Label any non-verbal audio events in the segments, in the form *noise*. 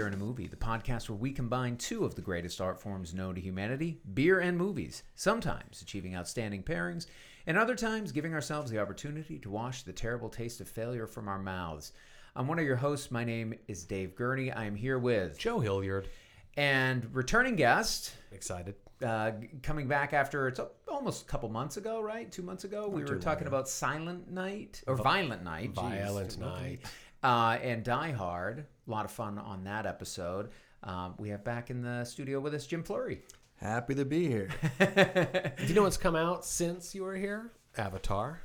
Beer and a Movie, the podcast where we combine two of the greatest art forms known to humanity beer and movies, sometimes achieving outstanding pairings, and other times giving ourselves the opportunity to wash the terrible taste of failure from our mouths. I'm one of your hosts. My name is Dave Gurney. I am here with Joe Hilliard. and returning guest, Excited. uh, coming back after it's almost a couple months ago, right? Two months ago, we were talking about Silent Night or Violent Night. Jeez. Violent Night. Uh, and Die Hard. A lot of fun on that episode. Um, we have back in the studio with us Jim Flurry. Happy to be here. *laughs* Do you know what's come out since you were here? Avatar.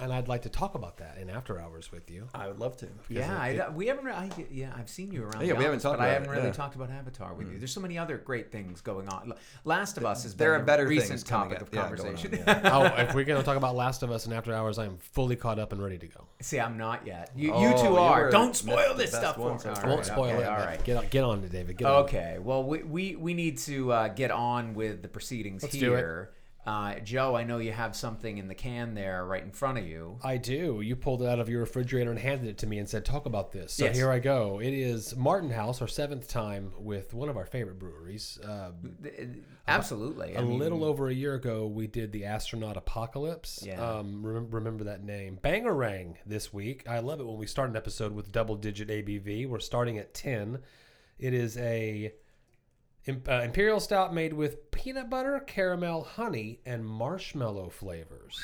And I'd like to talk about that in after hours with you. I would love to. Yeah, it- I, we haven't. Re- I, yeah, I've seen you around. Yeah, the we haven't office, talked but I haven't it, really yeah. talked about Avatar with you. There's so many other great things going on. Last of Us is There been are a better recent topic up. of Yeah, on, conversation. yeah. *laughs* oh, if we're going to talk about Last of Us in after hours, I'm fully caught up and ready to go. See, I'm not yet. You, Oh, you two are. were- Don't spoil this stuff for one me. so All far. right, Won't spoil okay, it. All right. Get on, get on to David. Get on. Okay. Well, we, we, we need to uh, get on with the proceedings Let's do it. here. Uh, Joe, I know you have something in the can there right in front of you. I do. You pulled it out of your refrigerator and handed it to me and said, "Talk about this." So Yes. here I go. It is Martin House, our seventh time with one of our favorite breweries. Uh, Absolutely. A mean, little over a year ago, we did the Astronaut Apocalypse. Yeah. Um, remember, remember that name. Bangarang this week. I love it when we start an episode with double digit ABV. We're starting at 10. It is a uh, imperial stout made with peanut butter, caramel, honey, and marshmallow flavors.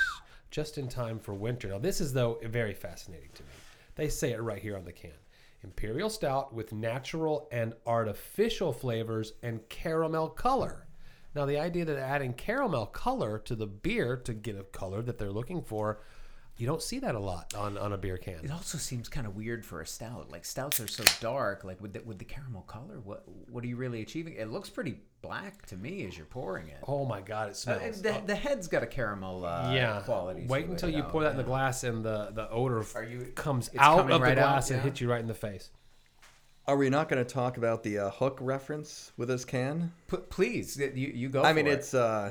Just in time for winter. Now, this is, though, very fascinating to me. They say it right here on the can. Imperial stout with natural and artificial flavors and caramel color. Now, the idea that adding caramel color to the beer to get a color that they're looking for, you don't see that a lot on, on a beer can. It also seems kind of weird for a stout. Like stouts are so dark. Like with the, with the caramel color, what what are you really achieving? It looks pretty black to me as you're pouring it. Oh my God, it Uh, smells. the, the head's got a caramel uh, yeah. quality. Wait to until you though, pour that in the glass and the, the odor Are you- comes out of right the out, glass and hits you right in the face. Are we not going to talk about the uh, hook reference with this can? P- please, you, you go. I mean, it. it's uh,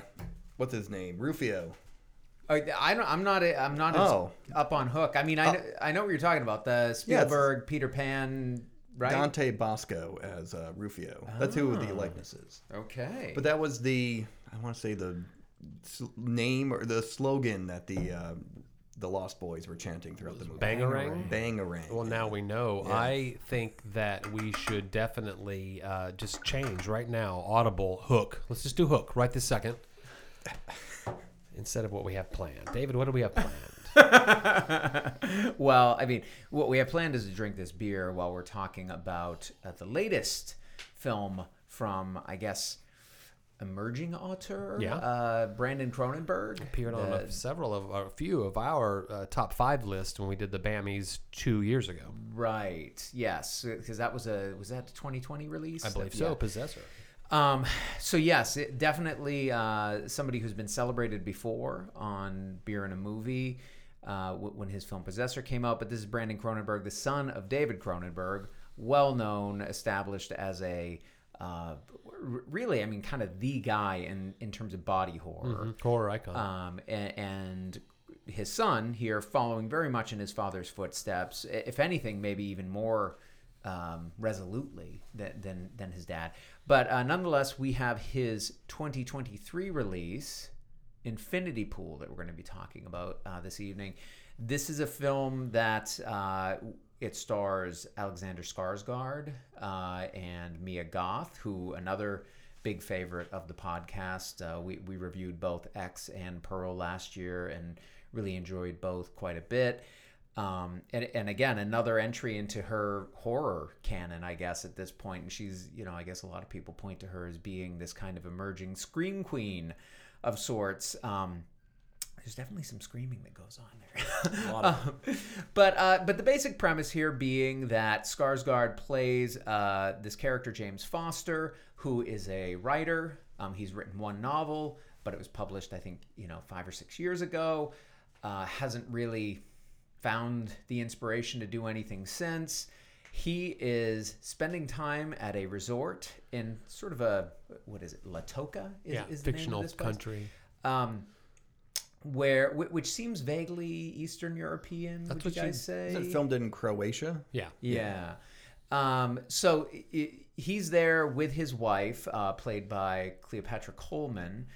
what's his name? Rufio. I, I don't. I'm not. I'm not as Oh. up on Hook. I mean, I know, I know what you're talking about. The Yeah, Spielberg, Peter Pan, right? Dante Basco as uh, Rufio. That's who the likeness is. Okay. But that was the I want to say the name or the slogan that the uh, the Lost Boys were chanting throughout the movie. Bangarang? Bangarang. Well, now we know. I think that we should definitely uh, just change right now. Audible hook. Let's just do hook right this second *laughs* instead of what we have planned. David, what do we have planned? *laughs* well, I mean, what we have planned is to drink this beer while we're talking about uh, the latest film from, I guess, emerging author, Yeah. uh, Brandon Cronenberg. Appeared on a, several of a few of our uh, top five lists when we did the Bammies two years ago. right. Yes, because that was a was that the 2020 release? I believe Yeah. so. Possessor. Um, so yes, it definitely uh, somebody who's been celebrated before on Beer in a Movie uh, when his film Possessor came out. But this is Brandon Cronenberg, the son of David Cronenberg, well known, established as a uh, really, I mean, kind of the guy in in terms of body horror. Horror icon. Um, a- and his son here following very much in his father's footsteps. If anything, maybe even more um, resolutely than, than than his dad. But uh, nonetheless, we have his 2023 release, Infinity Pool, that we're going to be talking about uh, this evening. This is a film that uh, it stars Alexander Skarsgård uh, and Mia Goth, who another big favorite of the podcast. Uh, we we reviewed both X and Pearl last year and really enjoyed both quite a bit. Um, and, and again, another entry into her horror canon, I guess, at this point. And she's, you know, I guess a lot of people point to her as being this kind of emerging scream queen of sorts. Um, there's definitely some screaming that goes on there. *laughs* Um, but uh, but the basic premise here being that Skarsgård plays uh, this character James Foster, who is a writer. Um, he's written one novel, but it was published, I think, you know, five or six years ago. Uh, hasn't really found the inspiration to do anything since. He is spending time at a resort in sort of a what is it, Li Tolqa? Is, yeah, is the name of fictional this country. um, where which seems vaguely Eastern European. That's would you what you- guys say? Is it filmed in Croatia? Yeah. Yeah. Um, so i he's there with his wife, uh, played by Cleopatra Coleman,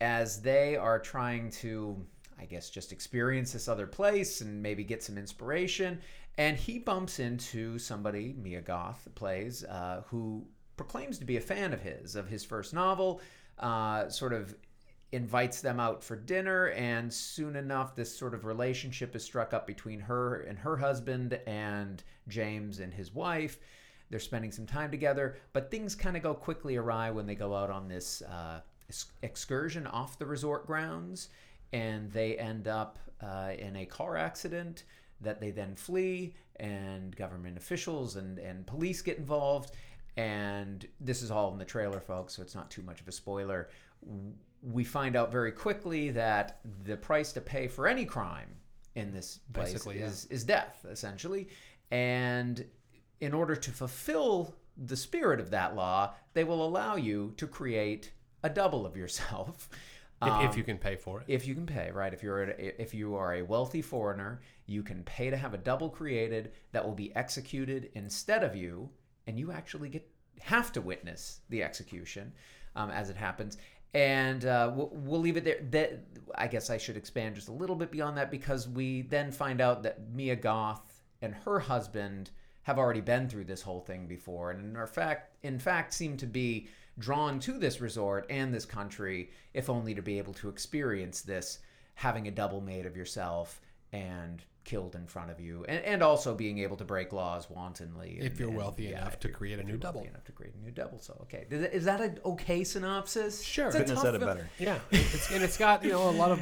as they are trying to, I guess, just experience this other place and maybe get some inspiration. And he bumps into somebody, Mia Goth plays, uh, who proclaims to be a fan of his, of his first novel, uh, sort of invites them out for dinner and soon enough this sort of relationship is struck up between her and her husband and James and his wife they're spending some time together but things kind of go quickly awry when they go out on this uh, excursion off the resort grounds and they end up uh, in a car accident that they then flee and government officials and, and police get involved and this is all in the trailer folks so it's not too much of a spoiler we find out very quickly that the price to pay for any crime in this place Basically, yeah. is, is death, essentially. And in order to fulfill the spirit of that law, they will allow you to create a double of yourself. *laughs* If, Um, if you can pay for it. if you can pay, right? If you're a, if you are a wealthy foreigner, you can pay to have a double created that will be executed instead of you, and you actually get have to witness the execution um, as it happens. And uh, we'll, we'll leave it there. That I guess I should expand just a little bit beyond that because we then find out that Mia Goth and her husband have already been through this whole thing before, and in fact, in fact, seem to be drawn to this resort and this country, if only to be able to experience this, having a double made of yourself and killed in front of you, and, and also being able to break laws wantonly. If you're and- wealthy enough to create a new double. wealthy enough to create a new double. So okay, Is that an okay synopsis? Sure. It's Couldn't have said it better. Yeah, it's, and it's got you know a lot of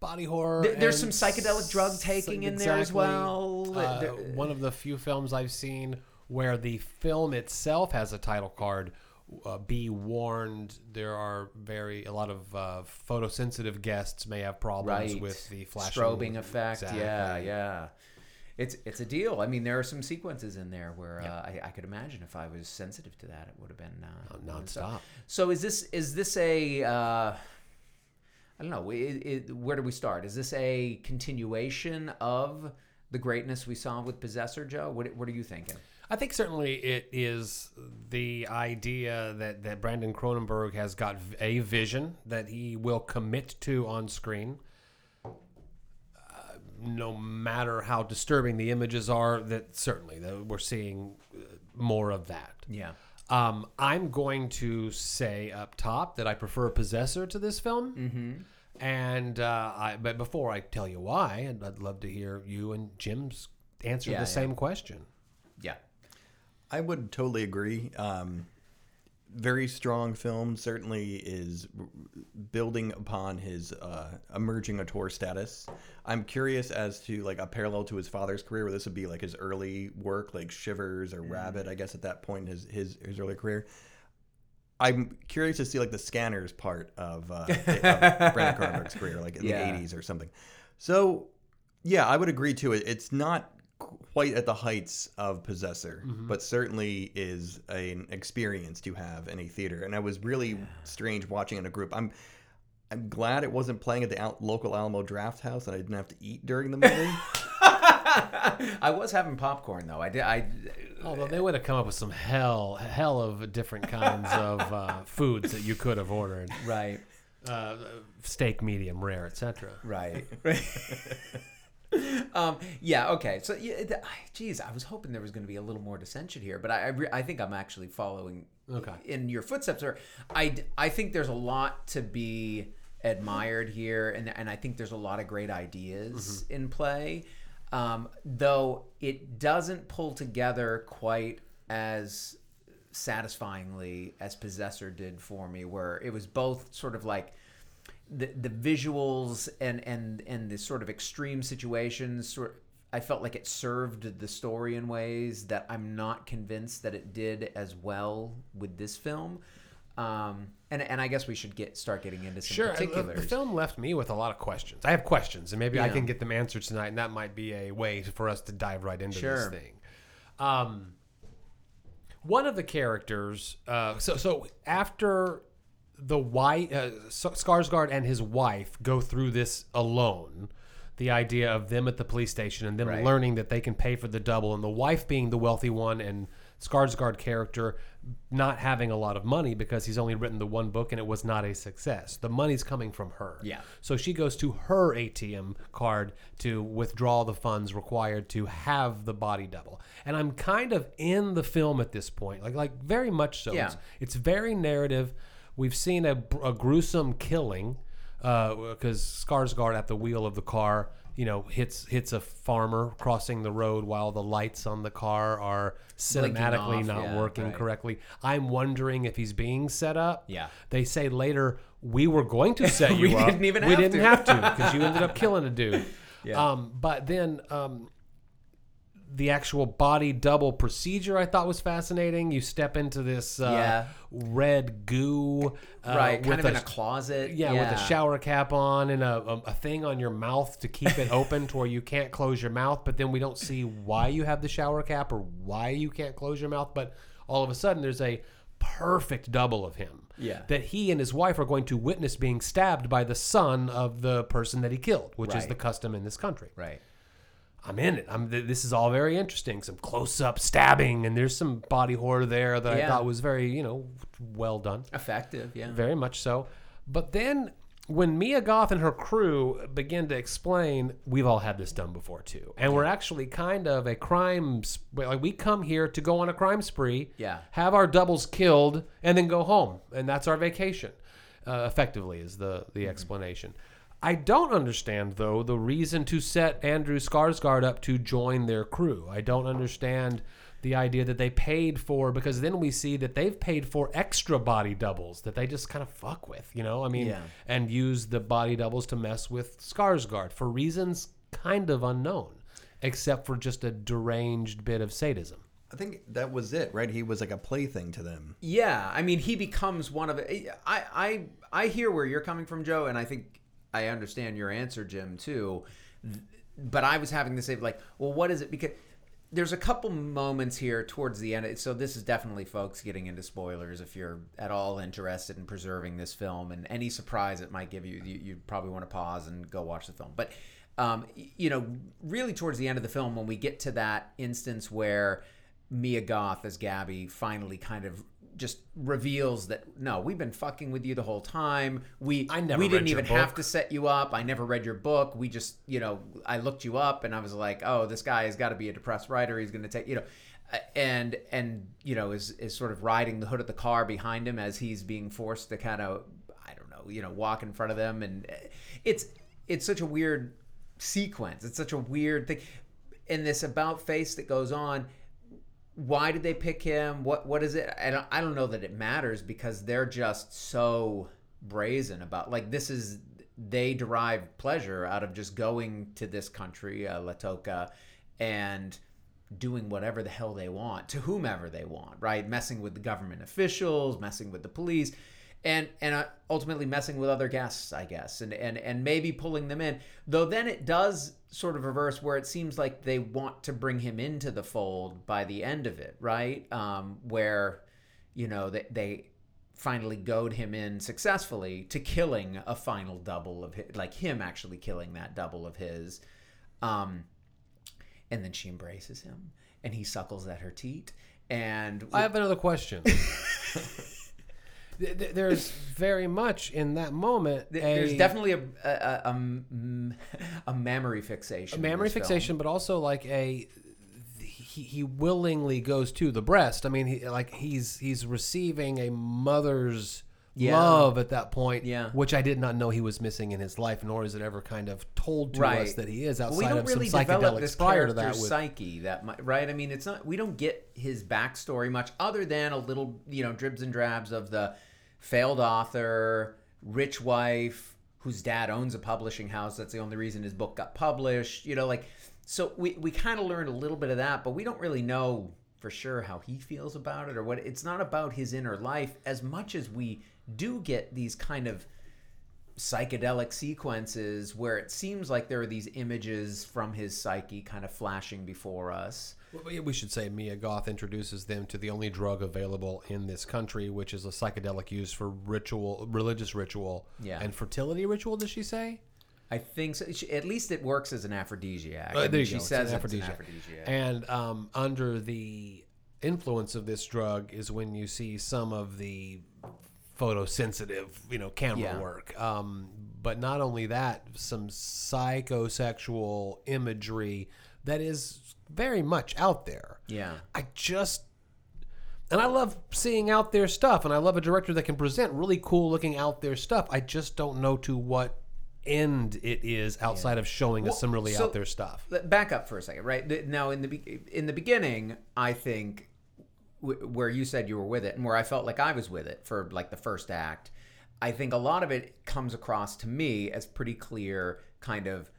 body horror. There- There's some psychedelic drug s- taking in there as well. Uh, There- one of the few films I've seen where the film itself has a title card. Uh, be warned, there are very a lot of uh, photosensitive guests may have problems right with the flashing strobing effect. Yeah, Exactly. yeah. It's it's a deal. I mean, there are some sequences in there where uh, I, I could imagine if I was sensitive to that, it would have been uh, nonstop. So is this is this a uh, I don't know. It, it, where do we start? Is this a continuation of the greatness we saw with Possessor, Joe? What what are you thinking? I think certainly it is the idea that, that Brandon Cronenberg has got a vision that he will commit to on screen. Uh, no matter how disturbing the images are, that certainly that we're seeing uh, more of that. Yeah. Um, I'm going to say up top that I prefer Possessor to this film. Mm-hmm. And uh, I, but before I tell you why, I'd, I'd love to hear you and Jim's answer Yeah, the yeah. same question. Yeah. I would totally agree. Um, very strong film. Certainly is building upon his uh, emerging auteur status. I'm curious as to like a parallel to his father's career, where this would be like his early work, like Shivers or Rabid. I guess at that point in his his, his early career. I'm curious to see like the scanners part of, uh, *laughs* of Brandon Cronenberg's career, like in Yeah. the 80s or something. So, yeah, I would agree to it. It's not quite at the heights of Possessor, but certainly is an experience to have in a theater. And I was really strange watching in a group. I'm I'm glad it wasn't playing at the Al- local Alamo Draft House and I didn't have to eat during the movie. *laughs* I was having popcorn though. I did. I Although they would have come up with some hell, hell of different kinds of uh, *laughs* foods that you could have ordered, right. uh, steak, medium rare, etc. Right. Right. *laughs* *laughs* um, yeah. Okay. So, yeah, geez, I was hoping there was going to be a little more dissension here, but I, I, re- I think I'm actually following Okay. in your footsteps. Or I, I think there's a lot to be admired here, and and I think there's a lot of great ideas in play. Um, though it doesn't pull together quite as satisfyingly as Possessor did for me, where it was both sort of like the the visuals and and and the sort of extreme situations sort I felt like it served the story in ways that I'm not convinced that it did as well with this film. Um, and and I guess we should get start getting into some Sure. uh, particulars. The film left me with a lot of questions. I have questions, and maybe I can get them answered tonight, and that might be a way for us to dive right into Sure. this thing. Um, one of the characters. Uh, so so after the white uh, Skarsgård and his wife go through this alone. The idea of them at the police station and them Right. learning that they can pay for the double, and the wife being the wealthy one, and Skarsgård character not having a lot of money because he's only written the one book and it was not a success. The money's coming from her. Yeah. So she goes to her ATM card to withdraw the funds required to have the body double. And I'm kind of in the film at this point, like like very much so. Yeah. It's, it's very narrative. We've seen a, a gruesome killing because Skarsgård at the wheel of the car, you know, hits hits a farmer crossing the road while the lights on the car are cinematically off, not yeah, working right. correctly. I'm wondering if he's being set up. Yeah. They say later we were going to *laughs* set you We up. didn't even we have didn't to." have to because you *laughs* ended up killing a dude. Yeah. Um, but then um, the actual body double procedure I thought was fascinating. You step into this uh, Yeah. red goo, uh, right, kind of in a closet. yeah, with a shower cap on and a, a, a thing on your mouth to keep it *laughs* open to where you can't close your mouth. But then we don't see why you have the shower cap or why you can't close your mouth. But all of a sudden, there's a perfect double of him. Yeah. That he and his wife are going to witness being stabbed by the son of the person that he killed, which is the custom in this country. Right. I'm in it. I'm. th- This is all very interesting. Some close-up stabbing, and there's some body horror there that I thought was very, you know, well done. Effective. Yeah. Very much so. But then when Mia Goth and her crew begin to explain, we've all had this done before too. And we're actually kind of a crime sp- like we come here to go on a crime spree, Yeah. have our doubles killed and then go home. And that's our vacation. Uh, effectively is the the explanation. I don't understand though the reason to set Andrew Skarsgård up to join their crew. I don't understand the idea that they paid for because then we see that they've paid for extra body doubles that they just kind of fuck with, you know? I mean, Yeah. and use the body doubles to mess with Skarsgård for reasons kind of unknown, except for just a deranged bit of sadism. I think that was it, right? He was like a plaything to them. Yeah, I mean, he becomes one of it. I, I, I hear where you're coming from, Joe, and I think I understand your answer, Jim, too. But I was having to say, like, well, what is it? Because there's a couple moments here towards the end. So this is definitely, folks, getting into spoilers. If you're at all interested in preserving this film and any surprise it might give you, you, you probably want to pause and go watch the film. But um, you know, really towards the end of the film, when we get to that instance where Mia Goth as Gabby finally kind of just reveals that no, we've been fucking with you the whole time. We I never we didn't even have to set you up. I never read your book. We just you know I looked you up and I was like, oh, this guy has got to be a depressed writer. He's going to take you know. And and you know is is sort of riding the hood of the car behind him as he's being forced to kind of I don't know you know walk in front of them and it's it's such a weird sequence. It's such a weird thing. And this about face that goes on why did they pick him? What what is it? I don't, I don't know that it matters because they're just so brazen about like this is they derive pleasure out of just going to this country, uh, Li Tolqa, and doing whatever the hell they want to whomever they want, right? Messing with the government officials, messing with the police, and and uh, ultimately messing with other guests, I guess, and and and maybe pulling them in. Though then it does sort of reverse where it seems like they want to bring him into the fold by the end of it, right? Um, where you know they they finally goad him in successfully to killing a final double of his, like him actually killing that double of his. Um, and then she embraces him and he suckles at her teat and I have another question. *laughs* Th- th- There's very much in that moment. th- there's a- definitely a a, a, a, a mammary fixation. a mammary this film. fixation, but also like a he, he willingly goes to the breast. I mean, he like he's he's receiving a mother's Yeah. love at that point, Yeah. which I did not know he was missing in his life, nor is it ever kind of told to Right. us that he is outside we don't of really some psychedelics this prior to that. With, psyche that mu- right i mean it's not we don't get his backstory much other than a little you know dribs and drabs of the failed author rich wife whose dad owns a publishing house. That's the only reason his book got published you know like so we, we kind of learned a little bit of that but we don't really know for sure how he feels about it or what it's not about his inner life as much as we do get these kind of psychedelic sequences where it seems like there are these images from his psyche kind of flashing before us. Well, we should say Mia Goth introduces them to the only drug available in this country, which is a psychedelic used for ritual, religious ritual, Yeah. and fertility ritual. Does she say? I think so. At least it works as an aphrodisiac. Uh, there you she go. It's says an it's an aphrodisiac. aphrodisiac. And um, under the influence of this drug is when you see some of the photosensitive, you know, camera Yeah. work. Um, but not only that, some psychosexual imagery that is very much out there. Yeah. I just and I love seeing out there stuff and I love a director that can present really cool looking out there stuff. I just don't know to what end it is outside of showing us some really so- out there stuff. Back up for a second, right? Now, in the be- in the beginning, I think w- where you said you were with it, and where I felt like I was with it for like the first act, I think a lot of it comes across to me as pretty clear, kind of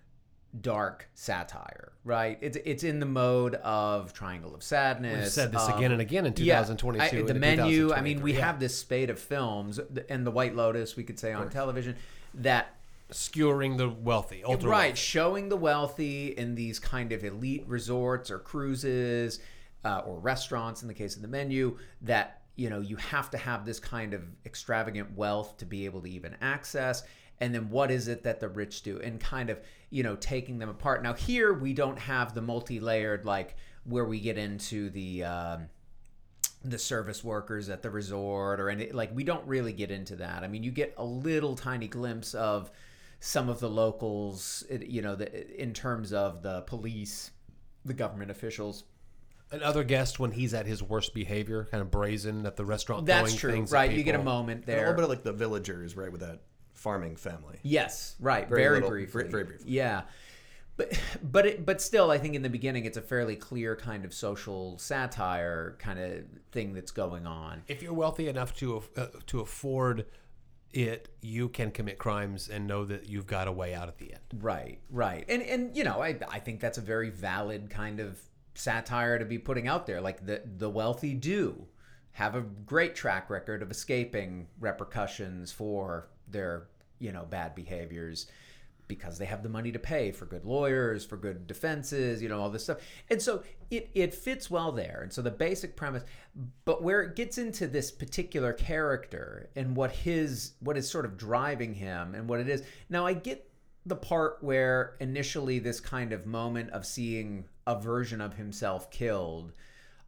dark satire, right? It's it's in the mode of Triangle of Sadness. We've said this of- again and again in yeah, 2022. I- the menu. I mean, we Yeah. have this spate of films, and the White Lotus, we could say on television, that skewering the wealthy, right wealthy. showing the wealthy in these kind of elite resorts or cruises uh, or restaurants in the case of the menu that you know you have to have this kind of extravagant wealth to be able to even access and then what is it that the rich do and kind of you know taking them apart now here we don't have the multi-layered like where we get into the um, the service workers at the resort or any like we don't really get into that. I mean, you get a little tiny glimpse of some of the locals, you know, the, in terms of the police, the government officials. And guest when he's at his worst behavior, kind of brazen at the restaurant. That's throwing true, things right? You get a people. moment A little bit of like the villagers, right, with that farming family. Yes, right. Very Very, little- briefly. very- very briefly. Yeah, but but it, but still, I think in the beginning, it's a fairly clear kind of social satire kind of thing that's going on. If you're wealthy enough to uh, to afford it, you can commit crimes and know that you've got a way out at the end. Right, right. And and you know, I I think that's a very valid kind of satire to be putting out there. Like the the wealthy do have a great track record of escaping repercussions for their, you know, bad behaviors because they have the money to pay for good lawyers, for good defenses, you know, all this stuff. And so it, it fits well there. And so the basic premise, but where it gets into this particular character and what his what is sort of driving him and what it is. Now I get the part where initially this kind of moment of seeing a version of himself killed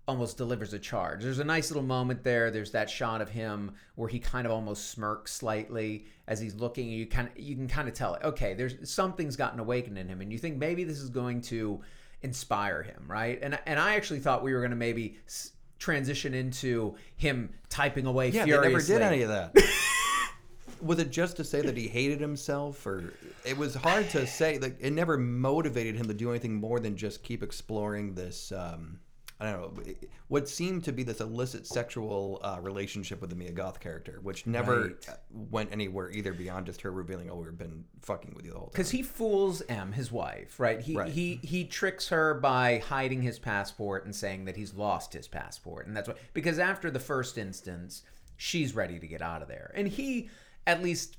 almost delivers a charge. There's a nice little moment there. There's that shot of him where he kind of almost smirks slightly as he's looking. You kind of you can kind of tell, it. okay, there's something's gotten awakened in him, and you think maybe this is going to inspire him, right? And and I actually thought we were going to maybe s- transition into him typing away Yeah, furiously. they never did any of that. *laughs* Was it just to say that he hated himself, or it was hard to say? Like, it never motivated him to do anything more than just keep exploring this. Um, I don't know what seemed to be this illicit sexual uh, relationship with the Mia Goth character, which never Right. went anywhere either beyond just her revealing, "Oh, we've been fucking with you the whole time." because he fools Em, his wife, right? He Right. he he tricks her by hiding his passport and saying that he's lost his passport, and that's what because after the first instance, she's ready to get out of there, and he at least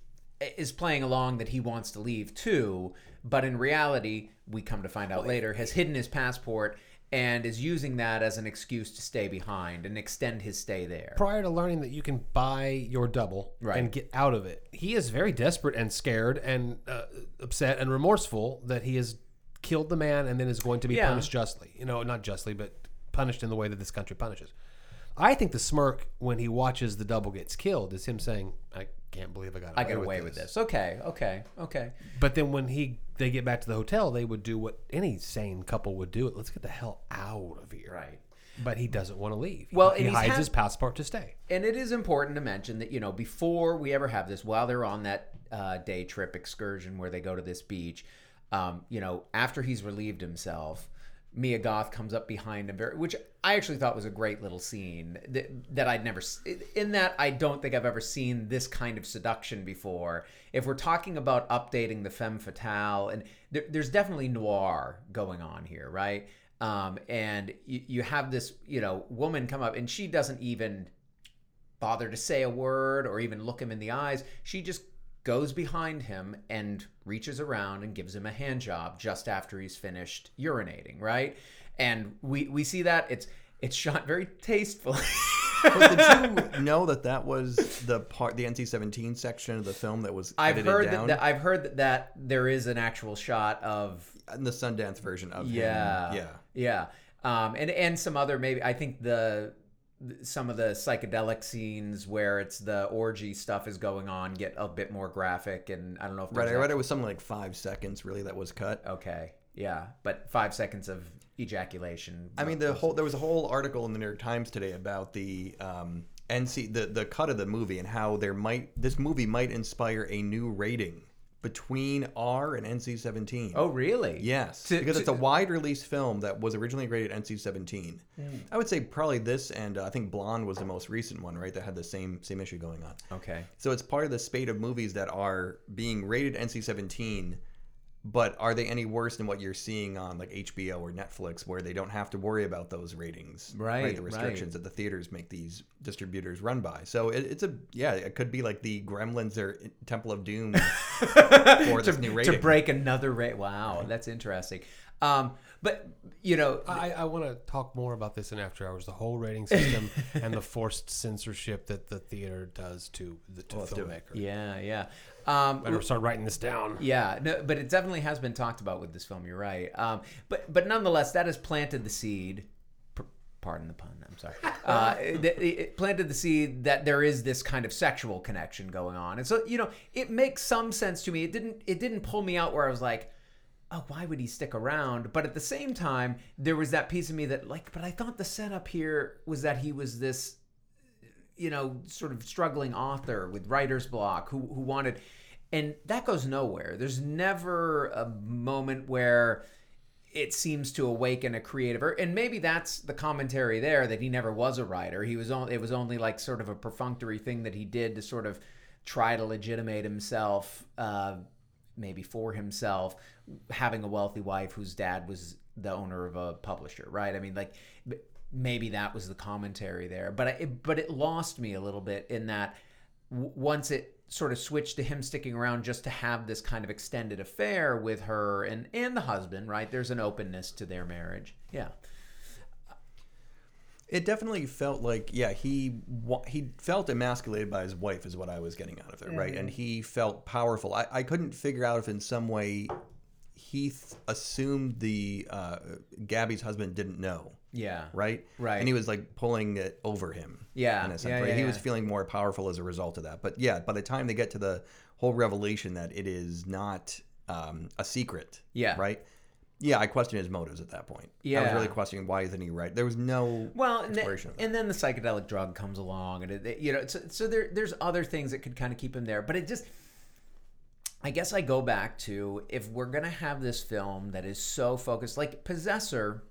is playing along that he wants to leave too, but in reality, we come to find out later, has hidden his passport and is using that as an excuse to stay behind and extend his stay there. Prior to learning that you can buy your double Right. and get out of it, he is very desperate and scared and uh, upset and remorseful that he has killed the man and then is going to be Yeah. punished justly. You know, not justly, but punished in the way that this country punishes. I think the smirk when he watches the double gets killed is him saying, "I can't believe I got away, I got with, away this. with this. Okay, okay, okay. But then when he they get back to the hotel, they would do what any sane couple would do. Let's get the hell out of here. Right. But he doesn't want to leave. Well, he he's hides had- his passport to stay. and it is important to mention that you know before we ever have this while they're on that uh, day trip excursion where they go to this beach um, you know after he's relieved himself mia goth comes up behind him very, which i actually thought was a great little scene that, that i'd never in that i don't think i've ever seen this kind of seduction before if we're talking about updating the femme fatale and there, there's definitely noir going on here right um, and you, you have this you know woman come up and she doesn't even bother to say a word or even look him in the eyes. She just goes behind him and reaches around and gives him a hand job just after he's finished urinating, right? And we we see that it's it's shot very tastefully. But did you *laughs* know that that was the part, the NC-17 section of the film that was I've edited heard down that, that I've heard that, that there is an actual shot of in the Sundance version of yeah him. Yeah. yeah um, and and some other maybe I think the some of the psychedelic scenes where it's the orgy stuff is going on get a bit more graphic and I don't know if Right, I read it was something like five seconds, really, that was cut. okay yeah but five seconds of ejaculation I mean, the whole there was a whole article in the New York Times today about the um, NC the the cut of the movie and how there might this movie might inspire a new rating between R and NC-17. oh really Yes, To- because to- it's a wide release film that was originally rated NC-17. I would say probably this and uh, I think Blonde was the most recent one, right? That had the same same issue going on. okay So it's part of the spate of movies that are being rated NC-17, but are they any worse than what you're seeing on like HBO or Netflix, where they don't have to worry about those ratings, Right, The right. restrictions that the theaters make these distributors run by. So it, it's a yeah, it could be like the Gremlins or Temple of Doom *laughs* for this new rating to break another rate wow that's interesting um, but you know I, I want to talk more about this in After Hours. The whole rating system *laughs* and the forced censorship that the theater does to the to let's do it. filmmaker. yeah yeah um, Better start writing this down. Yeah, no, but it definitely has been talked about with this film. You're right. Um, but but nonetheless, that has planted the seed. p- Pardon the pun. I'm sorry. *laughs* Uh, it, it planted the seed that there is this kind of sexual connection going on, and so you know it makes some sense to me. It didn't. It didn't pull me out where I was like, oh, why would he stick around? But at the same time, there was that piece of me that like, but I thought the setup here was that he was this you know, sort of struggling author with writer's block who who wanted and that goes nowhere. There's never a moment where it seems to awaken a creative and maybe that's the commentary there that he never was a writer. He was only it was only like sort of a perfunctory thing that he did to sort of try to legitimate himself uh maybe for himself having a wealthy wife whose dad was the owner of a publisher, right? I mean like maybe that was the commentary there but I, it, but it lost me a little bit in that w- once it sort of switched to him sticking around just to have this kind of extended affair with her and and the husband right? There's an openness to their marriage. Yeah. It definitely felt like, yeah, he he felt emasculated by his wife, is what I was getting out of it, right? And he felt powerful. I, I couldn't figure out if in some way he th- assumed the uh, Gabby's husband didn't know, yeah right? Right. And he was like pulling it over him. Yeah, in a sense, yeah, right? yeah, he was feeling more powerful as a result of that. But yeah, by the time they get to the whole revelation that it is not um, a secret, Yeah. right? Yeah, I questioned his motives at that point. Yeah. I was really questioning why isn't he right? There was no well and, then- and then the psychedelic drug comes along and it, it- you know so, so there there's other things that could kind of keep him there but it just I guess I go back to if we're gonna have this film that is so focused, like Possessor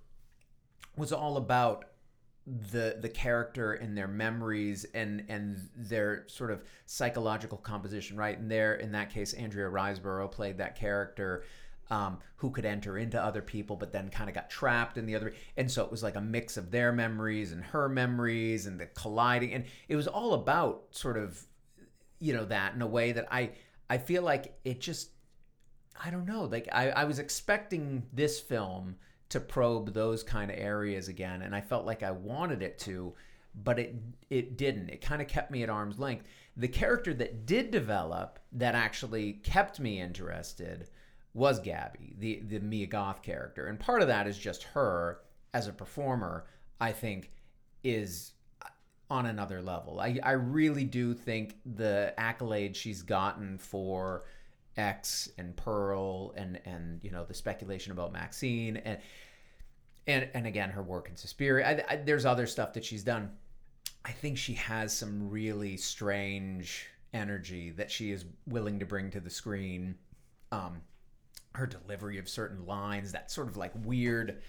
was all about the the character and their memories and and their sort of psychological composition, right? And there, in that case, Andrea Riseborough played that character. Um, who could enter into other people, but then kind of got trapped in the other. And so it was like a mix of their memories and her memories and the colliding. And it was all about sort of you know that in a way that I I feel like it just I don't know like I, I was expecting this film to probe those kind of areas again and I felt like I wanted it to but it it didn't it kind of kept me at arm's length the character that did develop that actually kept me interested was Gabby the the Mia Goth character and part of that is just her as a performer I think is uh, on another level. I, I really do think the accolade she's gotten for X and Pearl and and you know the speculation about Maxine and and and again her work in Suspiria. I, I, there's other stuff that she's done. I think she has some really strange energy that she is willing to bring to the screen. Um, her delivery of certain lines, that sort of like weird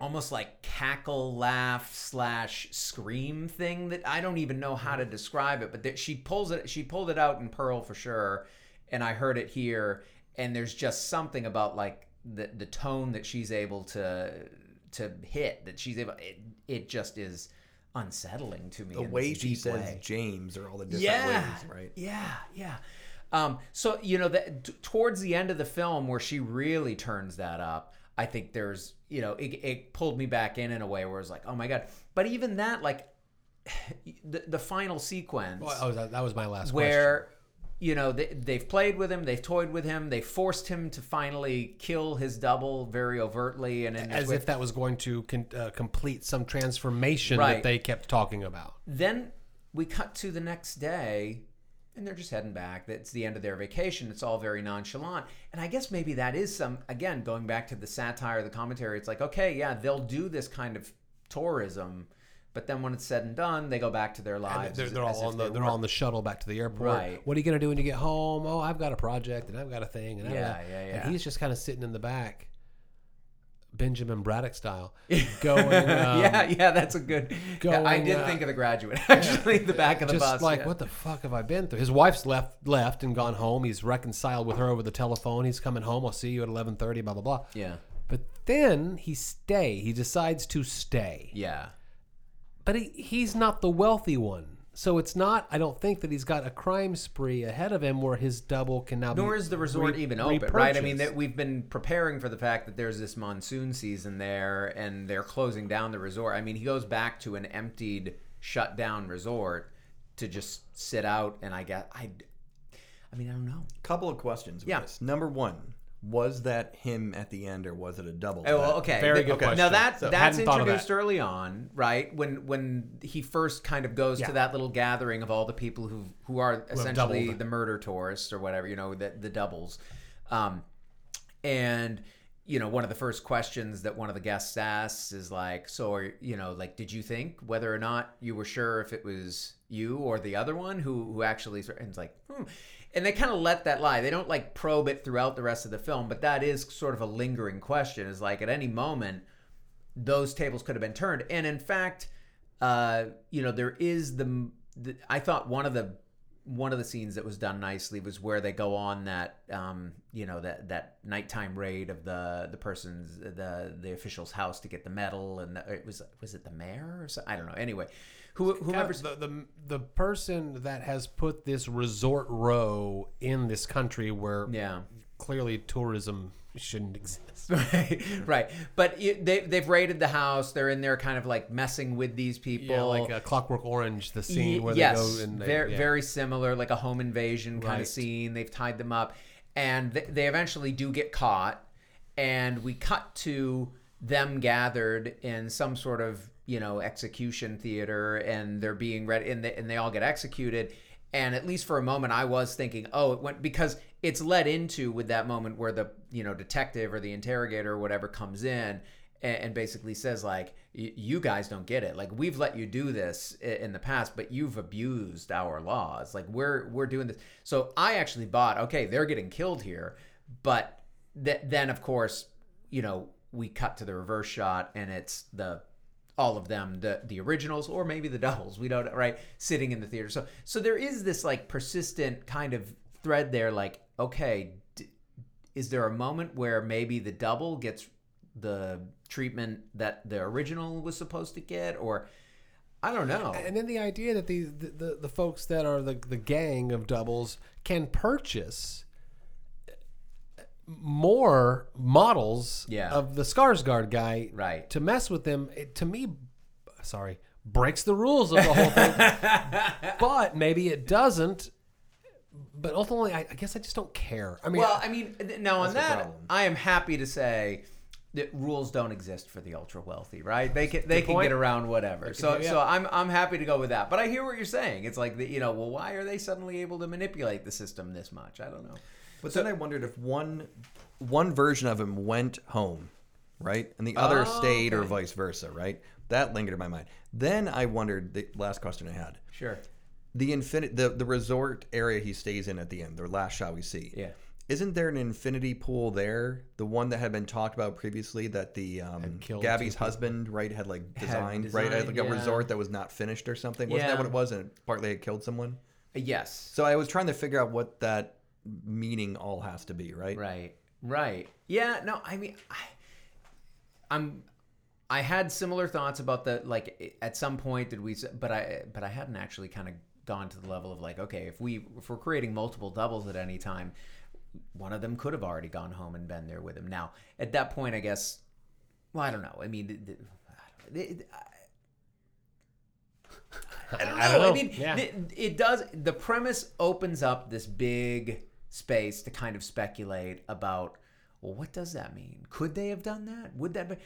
almost like cackle laugh slash scream thing that I don't even know how to describe it, but that she pulls it she pulled it out in Pearl for sure, and I heard it here, and there's just something about like the the tone that she's able to to hit that she's able it it just is unsettling to me. the in way this she deep says way. James or all the different Yeah, ways, right? Yeah, yeah. Um, so you know that t- towards the end of the film where she really turns that up, I think there's you know it, it pulled me back in in a way where it's like oh my god. But even that like *sighs* the the final sequence Well, oh, that, that was my last where you know, they, they've played with him, they've toyed with him, they forced him to finally kill his double very overtly, and As if that was going to con- uh, complete some transformation Right. that they kept talking about. then we cut to the next day and they're just heading back that's the end of their vacation it's all very nonchalant and i guess maybe that is some again going back to the satire the commentary it's like okay yeah they'll do this kind of tourism but then when it's said and done they go back to their And lives they're, as- they're as all on the they they're all on the shuttle back to the airport. Right. What are you gonna do when you get home? Oh, I've got a project and I've got a thing and Yeah, got- yeah, and yeah. he's just kind of sitting in the back, Benjamin Braddock style, *laughs* going. Um, yeah yeah that's a good yeah, i did uh, think of the graduate *laughs* actually the back of the bus just bus like yeah. what the fuck have I been through? His wife's left left and gone home. He's reconciled with her over the telephone. He's coming home. I'll see you at eleven thirty. Blah blah blah. yeah But then he stay. He decides to stay. yeah But he, he's not the wealthy one. So it's not. I don't think that he's got a crime spree ahead of him where his double can now. Nor be is the resort re- even open, right? I mean, that we've been preparing for the fact that there's this monsoon season there, and they're closing down the resort. I mean, he goes back to an emptied, shut down resort to just sit out, and I get, I, I mean, I don't know. Couple of questions. Yes. Yeah. Number one, was that him at the end, or was it a double? Oh, well, okay. Very good okay. question. Now that So, that's hadn't thought of introduced that. early on, right? When when he first kind of goes Yeah. to that little gathering of all the people who who are essentially doubled. the murder tourists or whatever, you know, the the doubles. Um, and you know, one of the first questions that one of the guests asks is like, "So, are, you know, like, did you think whether or not you were sure if it was you or the other one who who actually?" And it's like, hmm. And they kind of let that lie. They don't like probe it throughout the rest of the film, but that is sort of a lingering question. Is like at any moment, those tables could have been turned, and in fact, uh, you know, there is the, the. I thought one of the one of the scenes that was done nicely was where they go on that um, you know that that nighttime raid of the the person's the the official's house to get the medal and the, it was was it the mayor or so, I don't know anyway who whoever's the, the the person that has put this resort row in this country where yeah clearly tourism shouldn't exist. *laughs* right right but you, they they've raided the house they're in there kind of like messing with these people Yeah, like a Clockwork Orange, the scene where yes, they go and they, very yeah. very similar, like a home invasion kind Right. of scene. They've tied them up, and th- they eventually do get caught. And we cut to them gathered in some sort of you know execution theater, and they're being read and they, and they all get executed. And at least for a moment, I was thinking, oh, it went because it's led into with that moment where the you know detective or the interrogator or whatever comes in and, and basically says like you guys don't get it. Like we've let you do this in the past but you've abused our laws. Like we're we're doing this. So i actually bought okay they're getting killed here but th- then of course you know we cut to the reverse shot and it's the all of them the the originals or maybe the *laughs* doubles we don't right sitting in the theater. So so there is this like persistent kind of thread there like okay d- is there a moment where maybe the double gets the treatment that the original was supposed to get? Or i don't know. And then the idea that these the, the, the folks that are the, the gang of doubles can purchase more models Yeah. of the Skarsgård guy Right. to mess with them it, to me sorry breaks the rules of the whole thing. *laughs* But maybe it doesn't but ultimately I, I guess I just don't care. I mean well i mean now on that i am happy to say that rules don't exist for the ultra wealthy right? They can they can point. get around whatever. So yeah. so i'm i'm happy to go with that. But i hear what you're saying. It's like the, you know well why are they suddenly able to manipulate the system this much? I don't know But then I wondered if one one version of him went home, right, and the other Oh, stayed, or vice versa, right? That lingered in my mind. Then I wondered the last question I had: sure the infinite, the the resort area he stays in at the end, the last shot we see. yeah Isn't there an infinity pool there? The one that had been talked about previously that the um, killed Gabby's two people. husband, right, had like Had designed, right, had like designed, a resort that was not finished or something. Wasn't Yeah. that what it was? And it partly had killed someone. yes So I was trying to figure out what that meaning all has to be, right? Right. Right. Yeah. No. I mean, I, I'm. I had similar thoughts about the like. At some point, did we? But I. But I hadn't actually kind of gone to the level of like, okay, if we if we're creating multiple doubles at any time, one of them could have already gone home and been there with him. Now, at that point, I guess. Well, I don't know. I mean, the, the, I don't- it- *laughs* I don't know. I don't know. I mean, Yeah. it, it does. The premise opens up this big space to kind of speculate about. Well, what does that mean? Could they have done that? Would that be?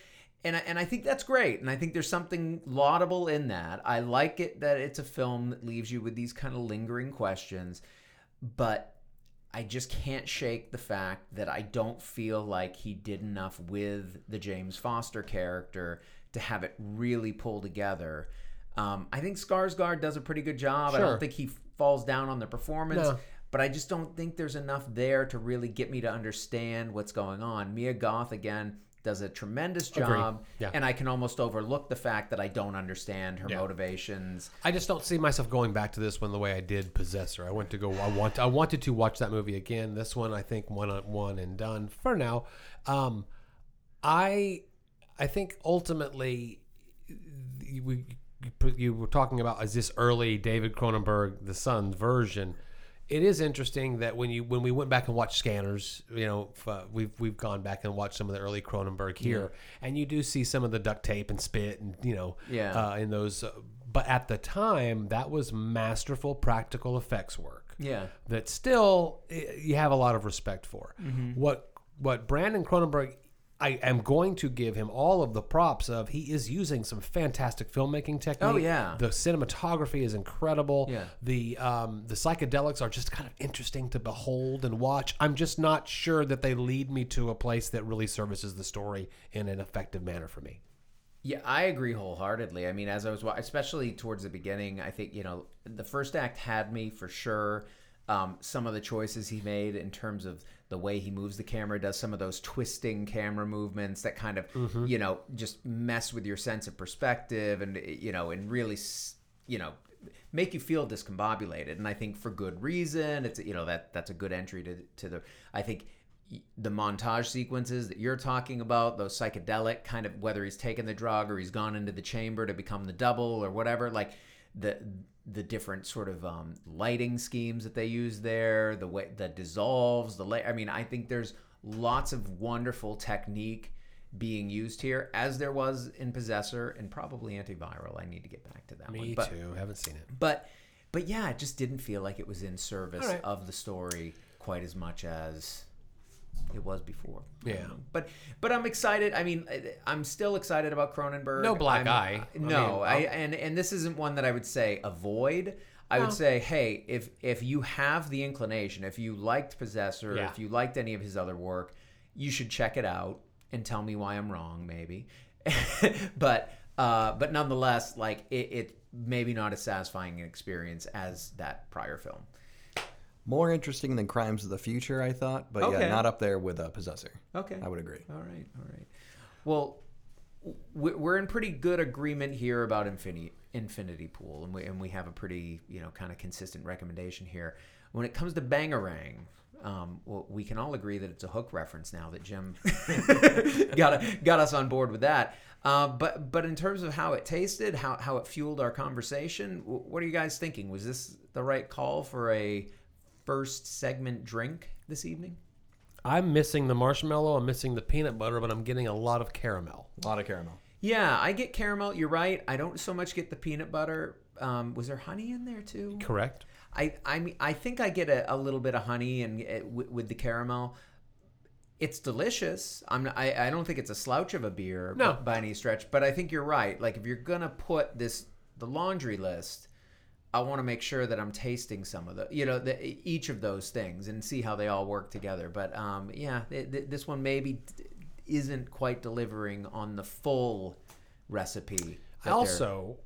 And I, and I think that's great. And I think there's something laudable in that. I like it that it's a film that leaves you with these kind of lingering questions, but I just can't shake the fact that I don't feel like he did enough with the James Foster character to have it really pull together. Um, I think Skarsgård does a pretty good job. I don't think he falls down on the performance, No. But I just don't think there's enough there to really get me to understand what's going on. Mia Goth again does a tremendous job, Yeah. and I can almost overlook the fact that I don't understand her Yeah. motivations. I just don't see myself going back to this one the way I did Possessor. I went to go. I want. I wanted to watch that movie again. This one, I think, one on one and done for now. Um, I, I think ultimately, you- we you were talking about is this early David Cronenberg the Son version. It is interesting that when you when we went back and watched Scanners, you know, uh, we've we've gone back and watched some of the early Cronenberg here, and you do see some of the duct tape and spit and you know, Yeah. uh, in those. Uh, but at the time, that was masterful practical effects work Yeah. that still eh, you have a lot of respect for. What what Brandon Cronenberg I am going to give him all of the props of he is using some fantastic filmmaking technique. Oh, yeah. The cinematography is incredible. Yeah. The um, the psychedelics are just kind of interesting to behold and watch. I'm just not sure that they lead me to a place that really services the story in an effective manner for me. Yeah, I agree wholeheartedly. I mean, as I was, especially towards the beginning, I think you know the first act had me for sure. Um, some of the choices he made in terms of the way he moves the camera, does some of those twisting camera movements that kind of mm-hmm. you know just mess with your sense of perspective and you know and really you know make you feel discombobulated. And I think for good reason. It's you know that that's a good entry to to the. I think the montage sequences that you're talking about, those psychedelic kind of whether he's taken the drug or he's gone into the chamber to become the double or whatever, like the the different sort of um, lighting schemes that they use there, the way that dissolves the light. I mean, I think there's lots of wonderful technique being used here, as there was in Possessor and probably Antiviral. I need to get back to that one. Me too. Haven't seen it. but but yeah, it just didn't feel like it was in service right. of the story quite as much as it was before. Yeah. don't. But but I'm excited. I mean, I- I'm still excited about Cronenberg. No black I'm- eye. I No, mean, I, and and this isn't one that I would say avoid. I No. would say, hey, if if you have the inclination, if you liked Possessor, Yeah. if you liked any of his other work, you should check it out and tell me why I'm wrong, maybe. *laughs* but uh, but nonetheless, like it, it maybe not as satisfying an experience as that prior film. More interesting than Crimes of the Future, I thought, but Okay. yeah, not up there with uh, Possessor. Okay. I would agree. All right, all right. Well, we- we're in pretty good agreement here about Infinity Infinity Pool, and we and we have a pretty you know kind of consistent recommendation here. When it comes to Bangarang, um, well, we can all agree that it's a hook reference now that Jim *laughs* got got us on board with that. Uh, but but in terms of how it tasted, how how it fueled our conversation, what are you guys thinking? Was this the right call for a first segment drink this evening? I'm missing the marshmallow. I'm missing the peanut butter, but I'm getting a lot of caramel. A lot of caramel. Yeah, I get caramel. You're right. I don't so much get the peanut butter. Um, was there honey in there too? Correct. I I mean I think I get a, a little bit of honey and uh, with, with the caramel. It's delicious. I'm not, I I don't think it's a slouch of a beer No. by any stretch, but I think you're right. Like if you're gonna put this the laundry list, I want to make sure that I'm tasting some of the you know the, each of those things and see how they all work together. But um yeah, th- th- this one maybe d- isn't quite delivering on the full recipe. I that they're- also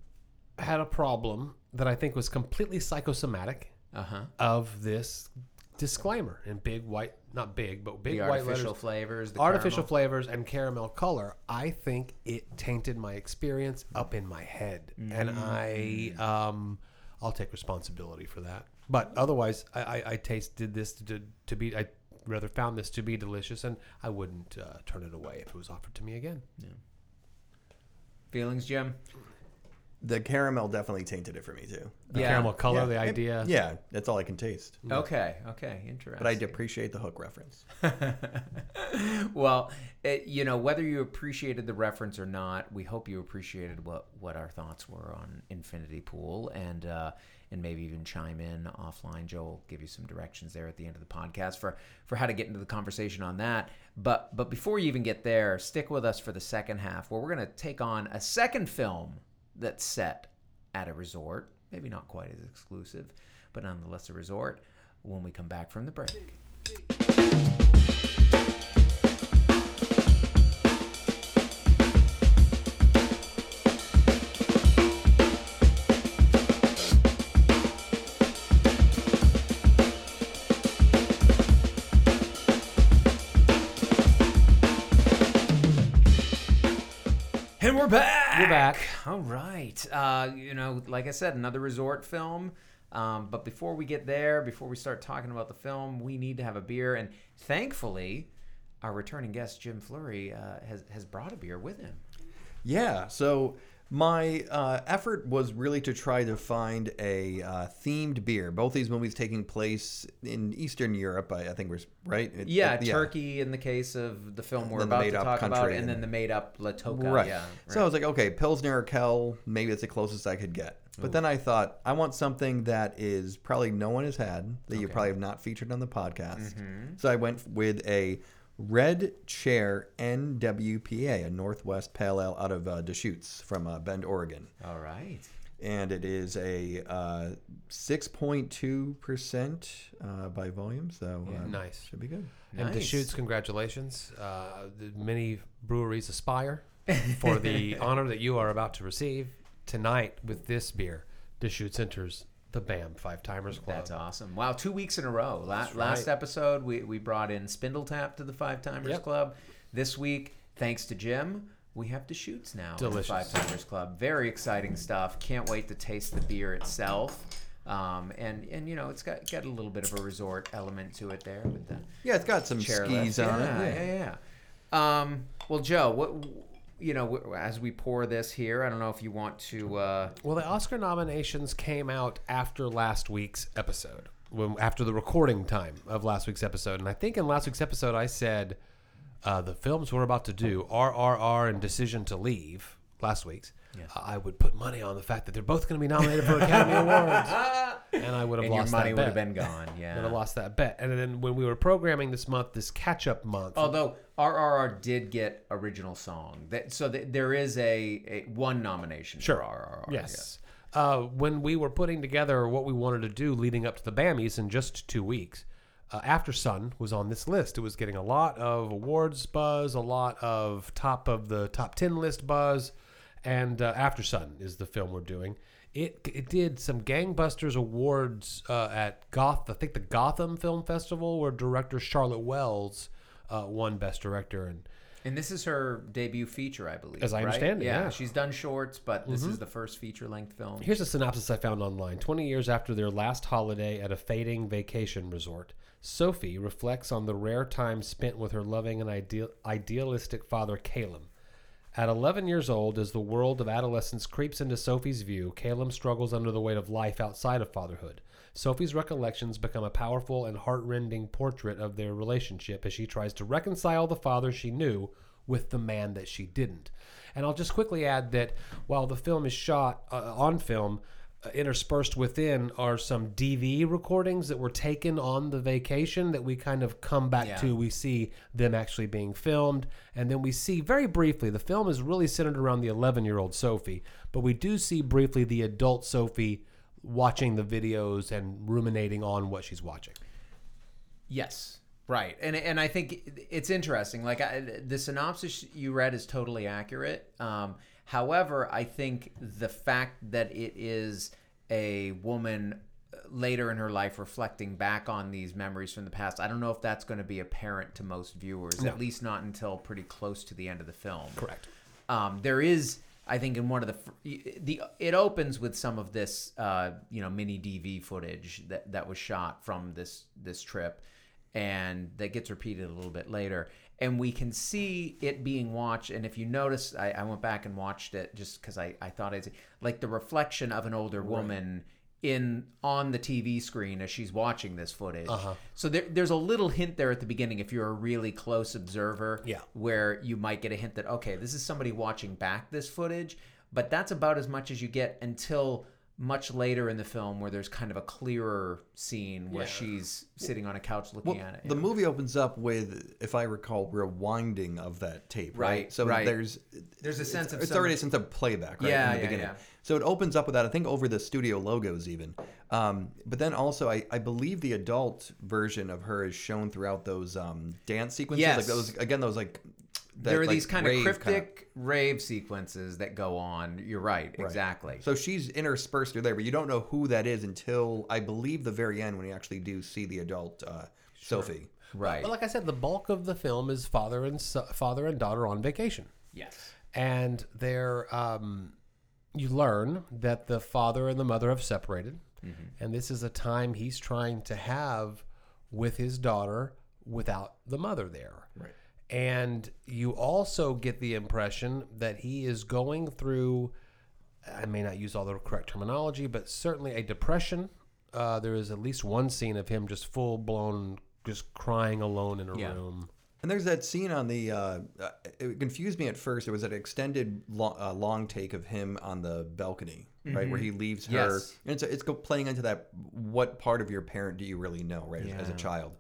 had a problem that I think was completely psychosomatic uh-huh. of this disclaimer in big white, not big, but big the white artificial letters. flavors, the artificial caramel. flavors and caramel color. I think it tainted my experience up in my head, and I um, I'll take responsibility for that. But otherwise, I, I, I tasted this to, to be I rather found this to be delicious, and I wouldn't uh, turn it away if it was offered to me again. Feelings, Jim? The caramel definitely tainted it for me too. The Yeah. caramel color, Yeah, the and- idea. Yeah, that's all I can taste. Okay, okay, interesting. But I appreciate the hook reference. *laughs* well, it, you know, whether you appreciated the reference or not, we hope you appreciated what, what our thoughts were on Infinity Pool and uh, and maybe even chime in offline. Joe will give you some directions there at the end of the podcast for, for how to get into the conversation on that. But but before you even get there, stick with us for the second half where we're going to take on a second film that's set at a resort. Maybe not quite as exclusive, but nonetheless a resort when we come back from the break. We're back. All right. Uh, you know, like I said, another resort film. Um, but before we get there, before we start talking about the film, we need to have a beer. And thankfully, our returning guest Jim Flurry uh, has has brought a beer with him. Yeah. So my uh, effort was really to try to find a uh, themed beer. Both these movies taking place in Eastern Europe. I, I think we're right. It- Yeah, uh, Turkey in the case of the film we're about to talk about, country and then the made up Li Tolqa. Right. Yeah. So I was like, okay, Pilsner or Kel, maybe that's the closest I could get. But then I thought, I want something that is probably no one has had, that you probably have not featured on the podcast. Mhm. So I went with a Red Chair NWPA, a Northwest Pale Ale out of uh, Deschutes from uh, Bend, Oregon. All right. And it is a uh, 6.2% uh, by volume. So uh, Nice. should be good. And Nice. Deschutes, congratulations. Uh, the many breweries aspire for the *laughs* honor that you are about to receive tonight with this beer. Deschutes enters the BAM Five Timers Club. That's awesome. Wow, two weeks in a row. La- That's Last episode, we, we brought in Spindletap to the Five Timers Yep. Club. This week, thanks to Jim, we have Deschutes now. in the Delicious. Five Timers Club. Very exciting stuff. Can't wait to taste the beer itself. Um, and, and you know, it's got, got a little bit of a resort element to it there with the Yeah, it's got some skis on yeah, it. Yeah, yeah, yeah. Um, well, Joe, what you know, as we pour this here, I don't know if you want to. Uh, Well, the Oscar nominations came out after last week's episode, after the recording time of last week's episode. And I think in last week's episode, I said uh, the films we're about to do, RRR and Decision to Leave, last week's, Yeah. I would put money on the fact that they're both going to be nominated for Academy *laughs* Awards. And I would have and your lost money that would have bet. been gone. *laughs* Yeah. would have lost that bet. And then when we were programming this month, this catch up month, Although RRR did get original song, that, so th- there is a, a one nomination Sure. for RRR. Yes. Uh, when we were putting together what we wanted to do leading up to the BAMIs in just two weeks, uh, Aftersun was on this list. It was getting a lot of awards buzz, a lot of top of the top 10 list buzz, and uh, Aftersun is the film we're doing. It, it did some gangbusters awards uh, at Goth, I think the Gotham Film Festival, where director Charlotte Wells uh, won Best Director. And And this is her debut feature, I believe. As I right? understand it, yeah. Mm-hmm. She's done shorts, but this is the first feature length film. Here's a synopsis I found online. 20 years after their last holiday at a fading vacation resort, Sophie reflects on the rare time spent with her loving and ideal, idealistic father, Caleb. At 11 years old, as the world of adolescence creeps into Sophie's view, Caleb struggles under the weight of life outside of fatherhood. Sophie's recollections become a powerful and heartrending portrait of their relationship as she tries to reconcile the father she knew with the man that she didn't. And I'll just quickly add that while the film is shot uh, on film, interspersed within are some DV recordings that were taken on the vacation that we kind of come back Yeah. to. We see them actually being filmed, and then we see very briefly the film is really centered around the 11 year old Sophie, but we do see briefly the adult Sophie watching the videos and ruminating on what she's watching. Yes, right, and and I think it's interesting. Like I, the synopsis you read is totally accurate. Um, however, I think the fact that it is a woman later in her life reflecting back on these memories from the past, I don't know if that's going to be apparent to most viewers. At least not until pretty close to the end of the film. Correct. Um, there is, I think, in one of the the it opens with some of this, uh, you know, mini DV footage that that was shot from this this trip, and that gets repeated a little bit later. And we can see it being watched. And if you notice, I, I went back and watched it just because I, I thought it's like the reflection of an older woman in on the TV screen as she's watching this footage. Uh-huh. So there, there's a little hint there at the beginning if you're a really close observer, Yeah. where you might get a hint that okay, this is somebody watching back this footage, but that's about as much as you get until much later in the film where there's kind of a clearer scene where Yeah. she's sitting on a couch looking Well, at it. the movie opens up with, if I recall, rewinding of that tape, right? Right, So right. there's There's a sense it's, of it's some- already a sense of playback, right? Yeah, in the yeah, beginning. yeah. So it opens up with that. I think over the studio logos even. Um, but then also, I, I believe the adult version of her is shown throughout those um, dance sequences. Like Yes. those again, those like that, there are like, these kind of rave cryptic rave sequences that go on. You're right, exactly. So she's interspersed through there, but you don't know who that is until I believe the very end when you actually do see the adult uh, Sophie. right. But like I said, the bulk of the film is father and so- father and daughter on vacation, yes. and they're um, you learn that the father and the mother have separated, and this is a time he's trying to have with his daughter without the mother there. Right. And you also get the impression that he is going through, I may not use all the correct terminology, but certainly a depression. Uh, there is at least one scene of him just full blown, just crying alone in a Yeah. room. And there's that scene on the. Uh, uh, it confused me at first. It was an extended long, uh, long take of him on the balcony, right, where he leaves her. Mm-hmm. Yes. And it's it's playing into that. What part of your parent do you really know, right, as, as a child?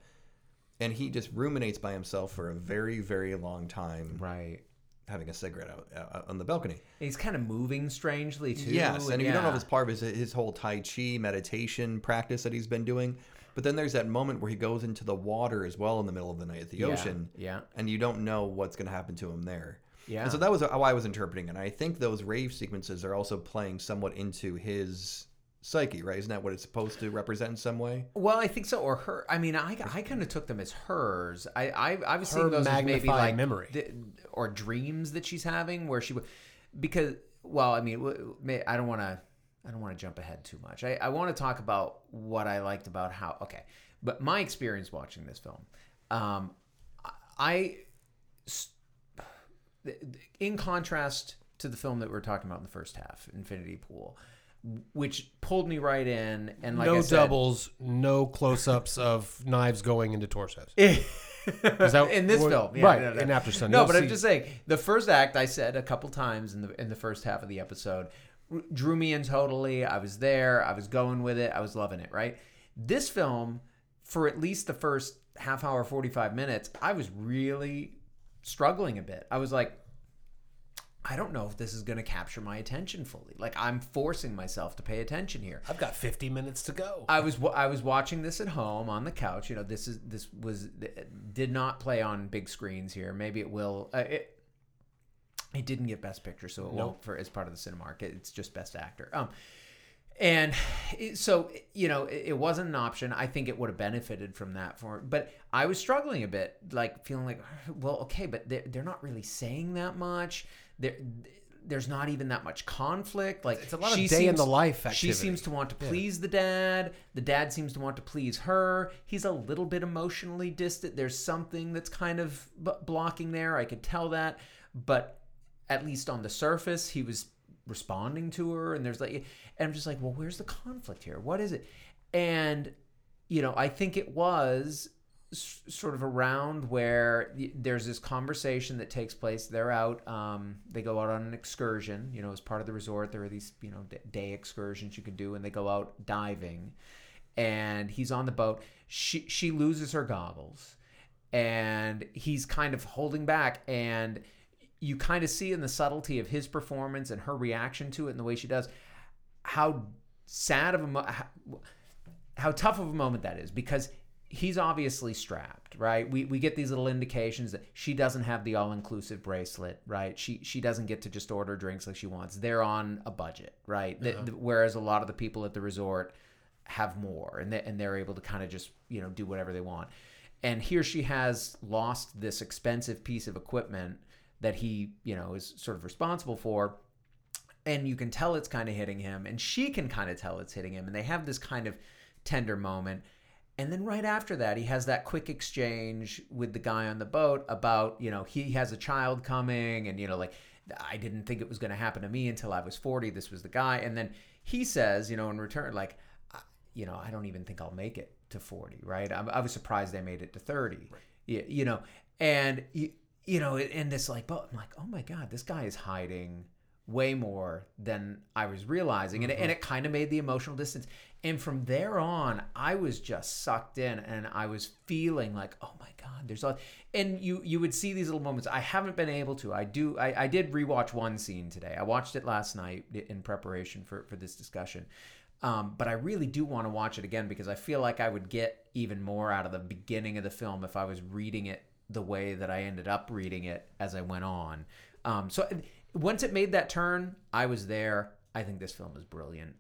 And he just ruminates by himself for a very very long time, Right. having a cigarette out, out on the balcony. He's kind of moving strangely too. Yes, and you don't know if it's part of his, his whole Tai Chi meditation practice that he's been doing. But then there's that moment where he goes into the water as well in the middle of the night at the Yeah, ocean. yeah. And you don't know what's going to happen to him there. Yeah. And so that was how I was interpreting it. And I think those rave sequences are also playing somewhat into his psyche, right? Isn't that what it's supposed to represent in some way? Well, I think so, or her. I mean, I, I kind of took them as hers. I I, I was seeing those as maybe like memory. the- or dreams that she's having, where she would because well, I mean, I don't want to I don't want to jump ahead too much. I, I want to talk about what I liked about how okay, but my experience watching this film, um, I in contrast to the film that we are talking about in the first half, Infinity Pool. Which pulled me right in, and like no I said, doubles, no close ups of knives going into torsos. *laughs* that in this what- film, yeah, right, no, no. in Aftersun. No, but I'm just saying the first act I said a couple times in the in the first half of the episode drew me in totally. I was there. I was going with it. I was loving it. Right. This film, for at least the first half hour, forty five minutes, I was really struggling a bit. I was like. I don't know if this is going to capture my attention fully. Like I'm forcing myself to pay attention here. I've got 50 minutes to go. I was I was watching this at home on the couch. You know, this is this was did not play on big screens here. Maybe it will. Uh, it it didn't get Best Picture, so it won't for as part of the Cinemark. It's just Best Actor. Um, and it- so you know, it, it wasn't an option. I think it would have benefited from that for, but I was struggling a bit, like feeling like, well, okay, but they're, they're not really saying that much. There, there's not even that much conflict. Like It's a lot of day in the seems- life She seems to want to please the dad. The dad seems to want to please her. He's a little bit emotionally distant. There's something that's kind of b- blocking there. I could tell that, but at least on the surface, he was responding to her. And there's like, and I'm just like, well, where's the conflict here? What is it? And you know, I think it was sort of around where there's this conversation that takes place. They're out, um, they go out on an excursion, you know, as part of the resort. There are these, you know, day excursions you can do, and they go out diving. And he's on the boat. She she loses her goggles, and he's kind of holding back. And you kind of see in the subtlety of his performance and her reaction to it, and the way she does, how sad of a mo- how, how tough of a moment that is because he's obviously strapped right? We, we get these little indications that she doesn't have the all-inclusive bracelet right? She she doesn't get to just order drinks like she wants. They're on a budget right? Th- th- whereas a lot of the people at the resort have more and, they, and they're able to kind of just you know do whatever they want. And here she has lost this expensive piece of equipment that he you know is sort of responsible for. And you can tell it's kind of hitting him and she can kind of tell it's hitting him. And they have this kind of tender moment And then right after that, he has that quick exchange with the guy on the boat about, you know, he has a child coming and, you know, like, I didn't think it was going to happen to me until I was 40. This was the guy. And then he says, you know, in return, like, you know, I don't even think I'll make it to 40, right? I, I was surprised they made it to 30, you, you know, and, you, you know, in this like, boat, I'm like, oh my God, this guy is hiding way more than I was realizing. And, it, and mm-hmm. it kind of made the emotional distance. And from there on, I was just sucked in and I was feeling like, oh my God, there's a and you you would see these little moments. I haven't been able to. I do I, I did rewatch one scene today. I watched it last night in preparation for, for this discussion. Um, but I really do want to watch it again because I feel like I would get even more out of the beginning of the film if I was reading it the way that I ended up reading it as I went on. Um, so once it made that turn, I was there. I think this film is brilliant.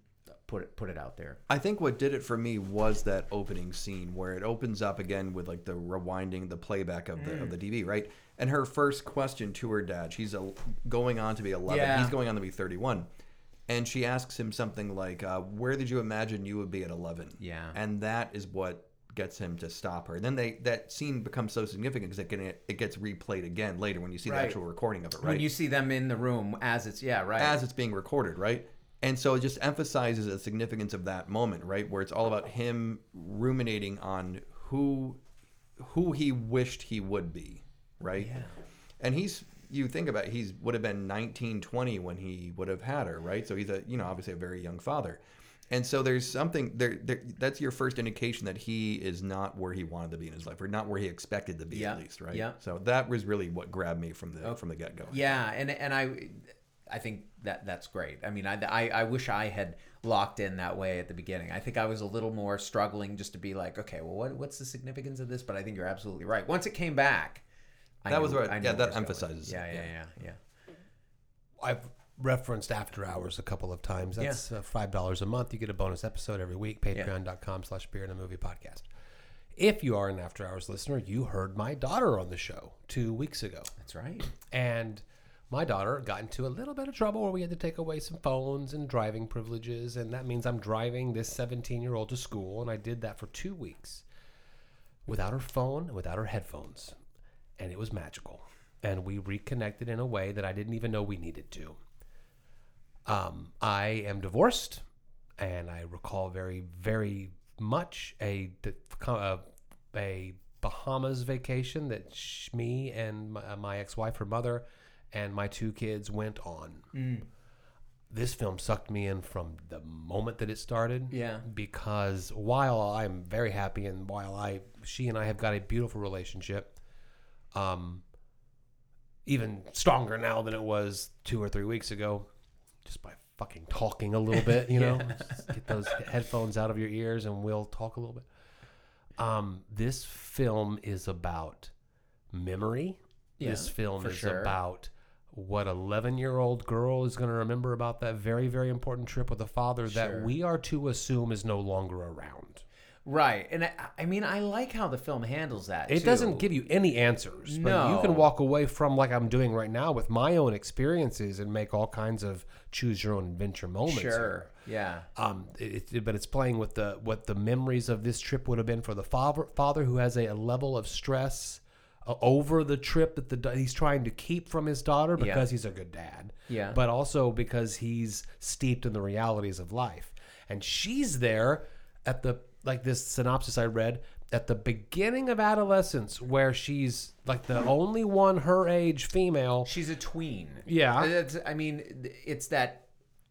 Put it put it out there. I think what did it for me was that opening scene where it opens up again with like the rewinding, the playback of the of the DV, right? And her first question to her dad, she's a, going on to be 11. Yeah. He's going on to be 31. And she asks him something like, uh, "Where did you imagine you would be at 11?" Yeah. And that is what gets him to stop her. And then they that scene becomes so significant because it, can- it gets replayed again later when you see Right. the actual recording of it, right? When you see them in the room as it's yeah right as it's being recorded, right? And so it just emphasizes the significance of that moment, right? Where it's all about him ruminating on who who he wished he would be, right? Yeah. And he's you think about it, he's would have been 19, 20 when he would have had her, right? So he's a you know obviously a very young father. And so there's something there, there that's your first indication that he is not where he wanted to be in his life or not where he expected to be Yeah. at least, right? Yeah. So that was really what grabbed me from the oh. from the get-go. Yeah, and and I, I think that that's great. I mean, I, I I wish I had locked in that way at the beginning. I think I was a little more struggling just to be like, okay, well, what what's the significance of this? But I think you're absolutely right. Once it came back, I That knew- was what- I knew yeah, that it was going. emphasizes Yeah, yeah, yeah. yeah, yeah. I've referenced After Hours a couple of times. That's uh, five dollars a month. You get a bonus episode every week. Patreon.com slash beer and a movie podcast. If you are an After Hours listener, you heard my daughter on the show two weeks ago. That's right. And my daughter got into a little bit of trouble where we had to take away some phones and driving privileges. And that means I'm driving this 17 year old to school. And I did that for two weeks without her phone without her headphones. And it was magical. And we reconnected in a way that I didn't even know we needed to. Um, I am divorced, and I recall very, very much a a, a Bahamas vacation that sh- me and my, my ex-wife, her mother, and my two kids went on. This film sucked me in from the moment that it started. Yeah. Because while I'm very happy and while I, she and I have got a beautiful relationship, um, even stronger now than it was two or three weeks ago, just by fucking talking a little bit, you *laughs* know, Just get those headphones out of your ears and we'll talk a little bit. Um, this film is about memory. Yeah, this film is sure. about what 11 year old girl is going to remember about that very, very important trip with a father Sure. that we are to assume is no longer around. Right, and I, I mean, I like how the film handles that. It too. doesn't give you any answers, but you can walk away from like I'm doing right now with my own experiences and make all kinds of choose your own adventure moments. Sure. Yeah. Um, it, it- but it's playing with the what the memories of this trip would have been for the father father who has a, a level of stress uh, over the trip that the he's trying to keep from his daughter Yeah. because he's a good dad. Yeah. But also because he's steeped in the realities of life, and she's there at the like this synopsis I read at the beginning of adolescence where she's like the only one her age female. She's a tween. Yeah. It's, I mean, it's that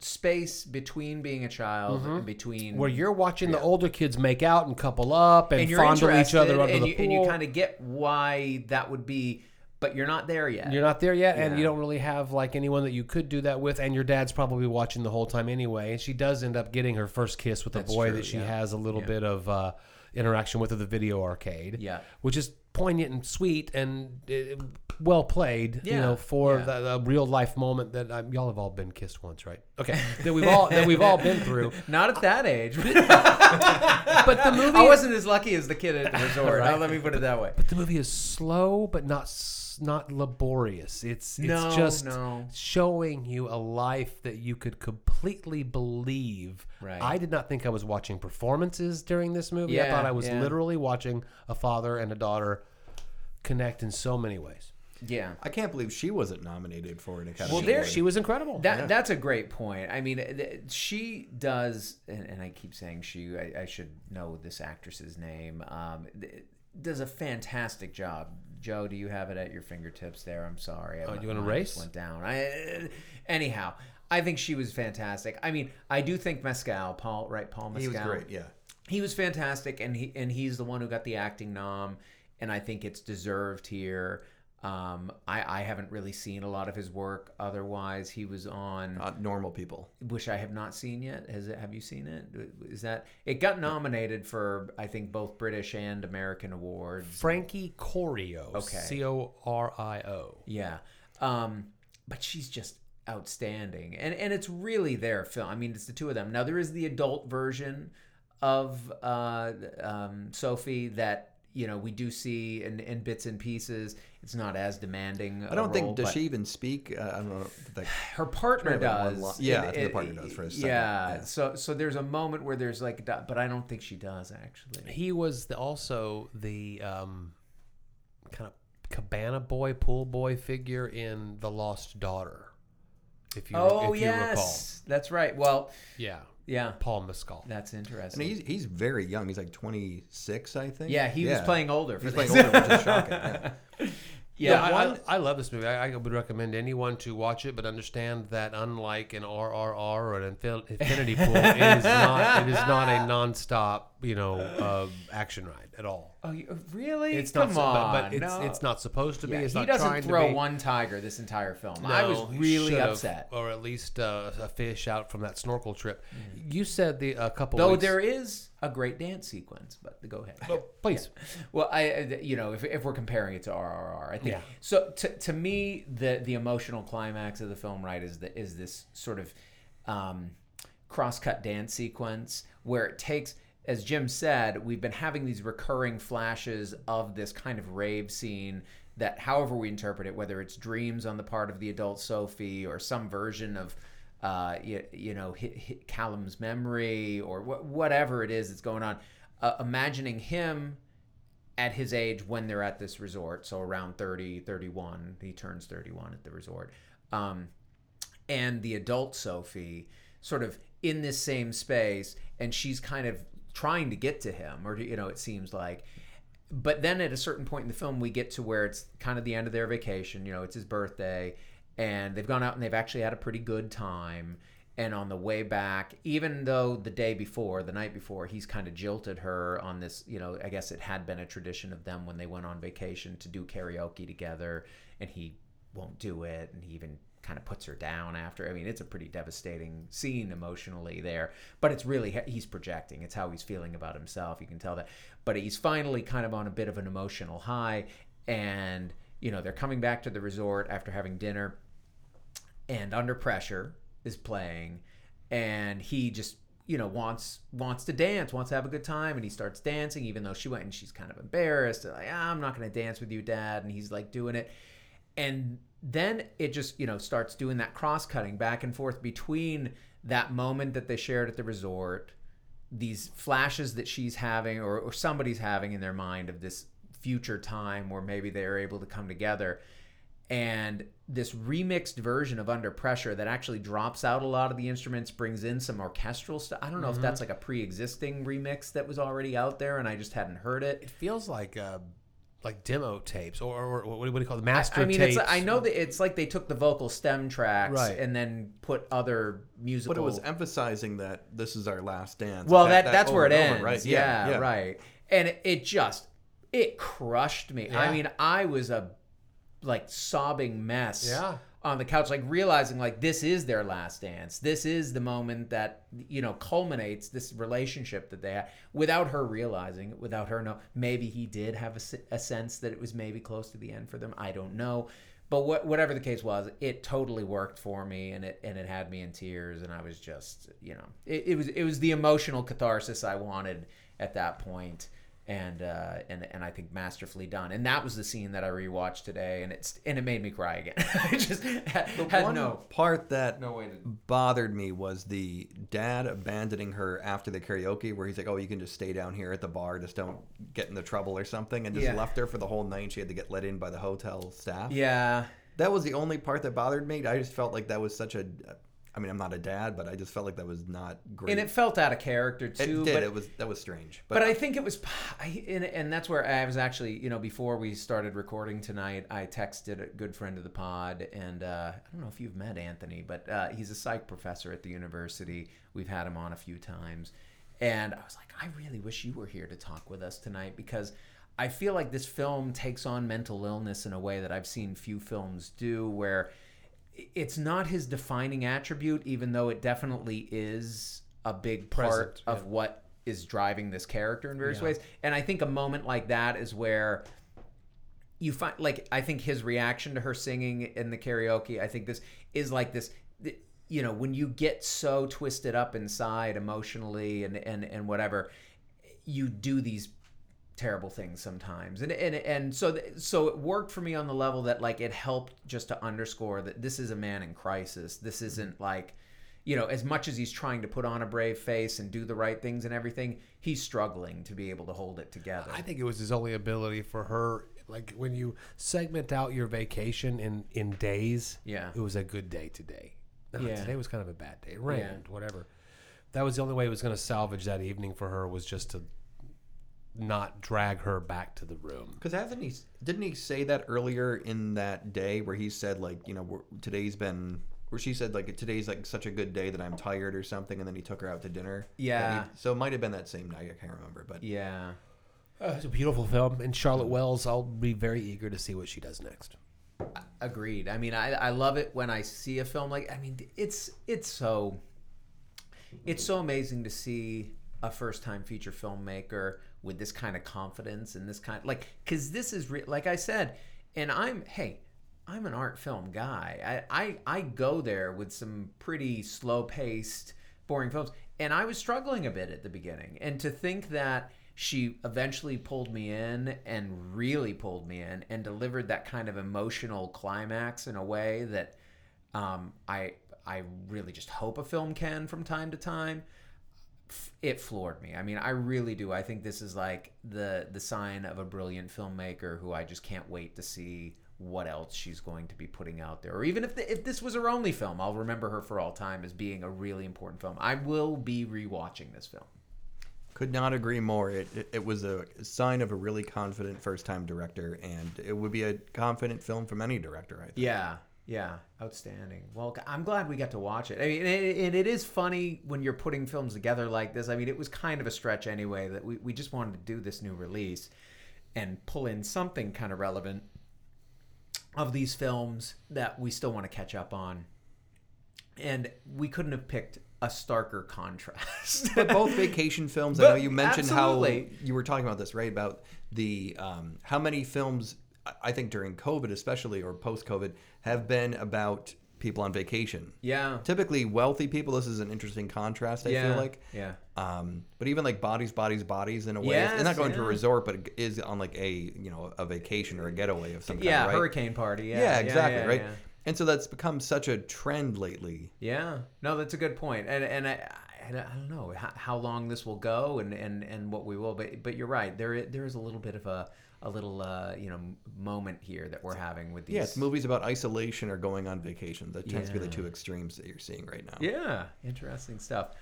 space between being a child and between Mm-hmm. Where you're watching the older kids make out and couple up and, and fondle each other under and the you, pool. and you kind of get why that would be, but you're not there yet. You're not there yet, and you don't really have like anyone that you could do that with, and your dad's probably watching the whole time anyway. And she does end up getting her first kiss with a boy true, that she yeah. has a little Yeah. bit of uh, interaction with at the video arcade. Yeah. which is poignant and sweet, and uh, well played. you know, for yeah. the, the real life moment that um, y'all have all been kissed once, right? Okay, *laughs* that we've all that we've all been through. Not at that age. *laughs* But the movie, I wasn't as lucky as the kid at the *laughs* resort. Right. Let me put it that way. but the movie is slow, but not not laborious. It's it's No, just no. showing you a life that you could completely believe. Right. I did not think I was watching performances during this movie. I thought I was yeah. literally watching a father and a daughter connect in so many ways. Yeah. I can't believe she wasn't nominated for an Academy Well, there- She was incredible. That that's a great point. I mean, th- she does, and, and I keep saying she. I, I should know this actress's name. Um, th- does a fantastic job. Joe, do you have it at your fingertips there? I'm sorry. Oh, My you wanna race? Went down. I, anyhow, I think she was fantastic. I mean, I do think Mescal, Paul, right? Paul Mescal. he was great. Yeah. he was fantastic and he and he's the one who got the acting nom and i think it's deserved here um, I, I haven't really seen a lot of his work otherwise he was on Uh, normal people. which i have not seen yet has it have you seen it is that it got nominated for i think both british and american awards Frankie Corio. Okay. C O R I O. Yeah. Um, but she's just outstanding. And and it's really their film. I mean, it's the two of them. Now there is the adult version of uh, um, Sophie that you know we do see in, in bits and pieces. It's not as demanding. I don't think does she even speak. Uh, I don't know. Like, *sighs* Her partner Kind of like one does. li- yeah, It- I think the partner does for a second, Yeah. yeah. So so there's a moment where there's like, but I don't think she does actually. He was the, also the um, kind of cabana boy, pool boy figure in The Lost Daughter. If you, Oh if you recall. yes, that's right. Well, Yeah. Yeah, Paul Mescal. that's and interesting. he's he's very young. He's like 26, I think. yeah, he was playing older. For He's playing this. older, which is shocking. Yeah. *laughs* Yeah, I, one, I, I love this movie. I, I would recommend anyone to watch it, but understand that unlike an RRR or an Infinity Pool, it is not. It is not a nonstop, you know, uh, action ride at all. Oh, you- really? It's Come not, on, but, but it's no. it's not supposed to be. Yeah, it's he not doesn't throw one tiger this entire film. I was really upset. or at least uh, a fish out from that snorkel trip. You said the a couple. Though weeks, there is a great dance sequence, but go ahead. Oh, please. *laughs* Well, I, you know, if, if we're comparing it to RRR, I think Yeah. so. To, to me, the the emotional climax of the film, right, is the is this sort of um, cross-cut dance sequence where it takes, as Jim said, we've been having these recurring flashes of this kind of rave scene that, however we interpret it, whether it's dreams on the part of the adult Sophie or some version of uh, you, you know, hit, hit Callum's memory or wh- whatever it is that's going on. Uh, imagining him at his age when they're at this resort, so around 30, 31, he turns 31 at the resort. Um, and the adult Sophie sort of in this same space, and she's kind of trying to get to him, or, you know, it seems like. But then at a certain point in the film, we get to where it's kind of the end of their vacation. You know, it's his birthday, and they've gone out and they've actually had a pretty good time. And on the way back, even though the day before, the night before, he's kind of jilted her on this, you know, I guess it had been a tradition of them when they went on vacation to do karaoke together, and he won't do it, and he even kind of puts her down after. I mean, it's a pretty devastating scene emotionally there, but it's really he's projecting. It's how he's feeling about himself. You can tell that. But he's finally kind of on a bit of an emotional high, and you know they're coming back to the resort after having dinner, and Under Pressure is playing, and he just you know wants wants to dance, wants to have a good time, and he starts dancing even though she went and she's kind of embarrassed, like ah, I'm not going to dance with you, Dad, and he's like doing it, and then it just you know starts doing that cross cutting back and forth between that moment that they shared at the resort these flashes that she's having or, or somebody's having in their mind of this future time where maybe they're able to come together. And this remixed version of under pressure that actually drops out a lot of the instruments brings in some orchestral stuff i don't know if that's like a pre-existing remix that was already out there and i just hadn't heard it. It feels like uh, like demo tapes or, or, or what do you call it? Master I mean, tapes. it's I know that it's like they took the vocal stem tracks Right. and then put other musical. But it was emphasizing that this is our last dance. well, that, that's over where it and over, ends, right? Yeah, right. And it, it just it crushed me. I mean, I was a like sobbing mess. Yeah. On the couch, like realizing like this is their last dance. This is the moment that you know culminates this relationship that they had without her realizing it, without her know. Maybe he did have a sense that it was maybe close to the end for them. I don't know. But what, whatever the case was, it totally worked for me, and it and it had me in tears, and I was just, you know, it, it was it was the emotional catharsis I wanted at that point, and uh, and and I think masterfully done. And that was the scene that I rewatched today, and it's and it made me cry again. *laughs* I just had, had One no part that no way to. bothered me was the dad abandoning her after the karaoke, where he's like, "Oh, you can just stay down here at the bar, just don't get into trouble or something," and just Yeah. left her for the whole night. and She had to get let in by the hotel staff. Yeah, That was the only part that bothered me. I just felt like that was such a. I mean, I'm not a dad, but I just felt like that was not great. and it felt out of character too. It did. but it was that was strange. But I think it was, I, and, and that's where I was actually, you know, before we started recording tonight, I texted a good friend of the pod, and uh, I don't know if you've met Anthony, but uh, he's a psych professor at the university. We've had him on a few times, and I was like, I really wish you were here to talk with us tonight because I feel like this film takes on mental illness in a way that I've seen few films do, where it's not his defining attribute, even though it definitely is a big part Present, of yeah. what is driving this character in various Yeah. ways. And I think a moment like that is where you find, like, I think his reaction to her singing in the karaoke, I think this is like this. th- You know, when you get so twisted up inside emotionally and and and whatever, you do these terrible things sometimes and and and so th- so it worked for me on the level that like it helped just to underscore that this is a man in crisis this mm-hmm. isn't like you know as much as he's trying to put on a brave face and do the right things and everything he's struggling to be able to hold it together I think it was his only ability for her. Like when you segment out your vacation in in days, Yeah. it was a good day today. No, Yeah. today was kind of a bad day. It rained, whatever. That was the only way it was going to salvage that evening for her was just to not drag her back to the room. Because hasn't he? Didn't he say that earlier in that day where he said like you know we're, today's been where she said like today's like such a good day that I'm tired or something, and then he took her out to dinner. Yeah. He- so it might have been that same night. I can't remember, but yeah Uh, it's a beautiful film, and Charlotte Wells. I'll be very eager to see what she does next. agreed i mean I, I love it when i see a film like i mean it's it's so it's so amazing to see a first time feature filmmaker with this kind of confidence and this kind like because this is re- like i said and i'm hey i'm an art film guy I, I i go there with some pretty slow paced boring films and i was struggling a bit at the beginning and to think that she eventually pulled me in and really pulled me in and delivered that kind of emotional climax in a way that um, I I really just hope a film can from time to time. It floored me. I mean, I really do. I think this is like the the sign of a brilliant filmmaker who I just can't wait to see what else she's going to be putting out there. Or even if the, if this was her only film, I'll remember her for all time as being a really important film. I will be rewatching this film. could not agree more. It, it it was a sign of a really confident first time director, and it would be a confident film from any director. I think. Yeah, yeah, outstanding. Well, I'm glad we got to watch it. I mean, and and it is funny when you're putting films together like this. I mean, it was kind of a stretch anyway that we, we just wanted to do this new release and pull in something kind of relevant of these films that we still want to catch up on. And we couldn't have picked a starker contrast. But both *laughs* vacation films. I know you mentioned absolutely. how you were talking about this, right? About the um, how many films I- think during COVID, especially or post COVID, have been about people on vacation. yeah. Typically, wealthy people. This is an interesting contrast. I yeah. feel like. Yeah. Um, but even like bodies, bodies, bodies in a way. Yes, and not going to a resort, but it is on like a you know a vacation or a getaway of some kind. Yeah, right? hurricane party. Yeah, Yeah, exactly. yeah, right. yeah. And so that's become such a trend lately. Yeah, no, that's a good point. and and I, I, I don't know how, how long this will go, and, and, and what we will, but but you're right. There there is a little bit of a a little uh, you know moment here that we're having with these. Yeah, it's movies about isolation or going on vacation. That tends to be the two extremes that you're seeing right now. Yeah, interesting stuff.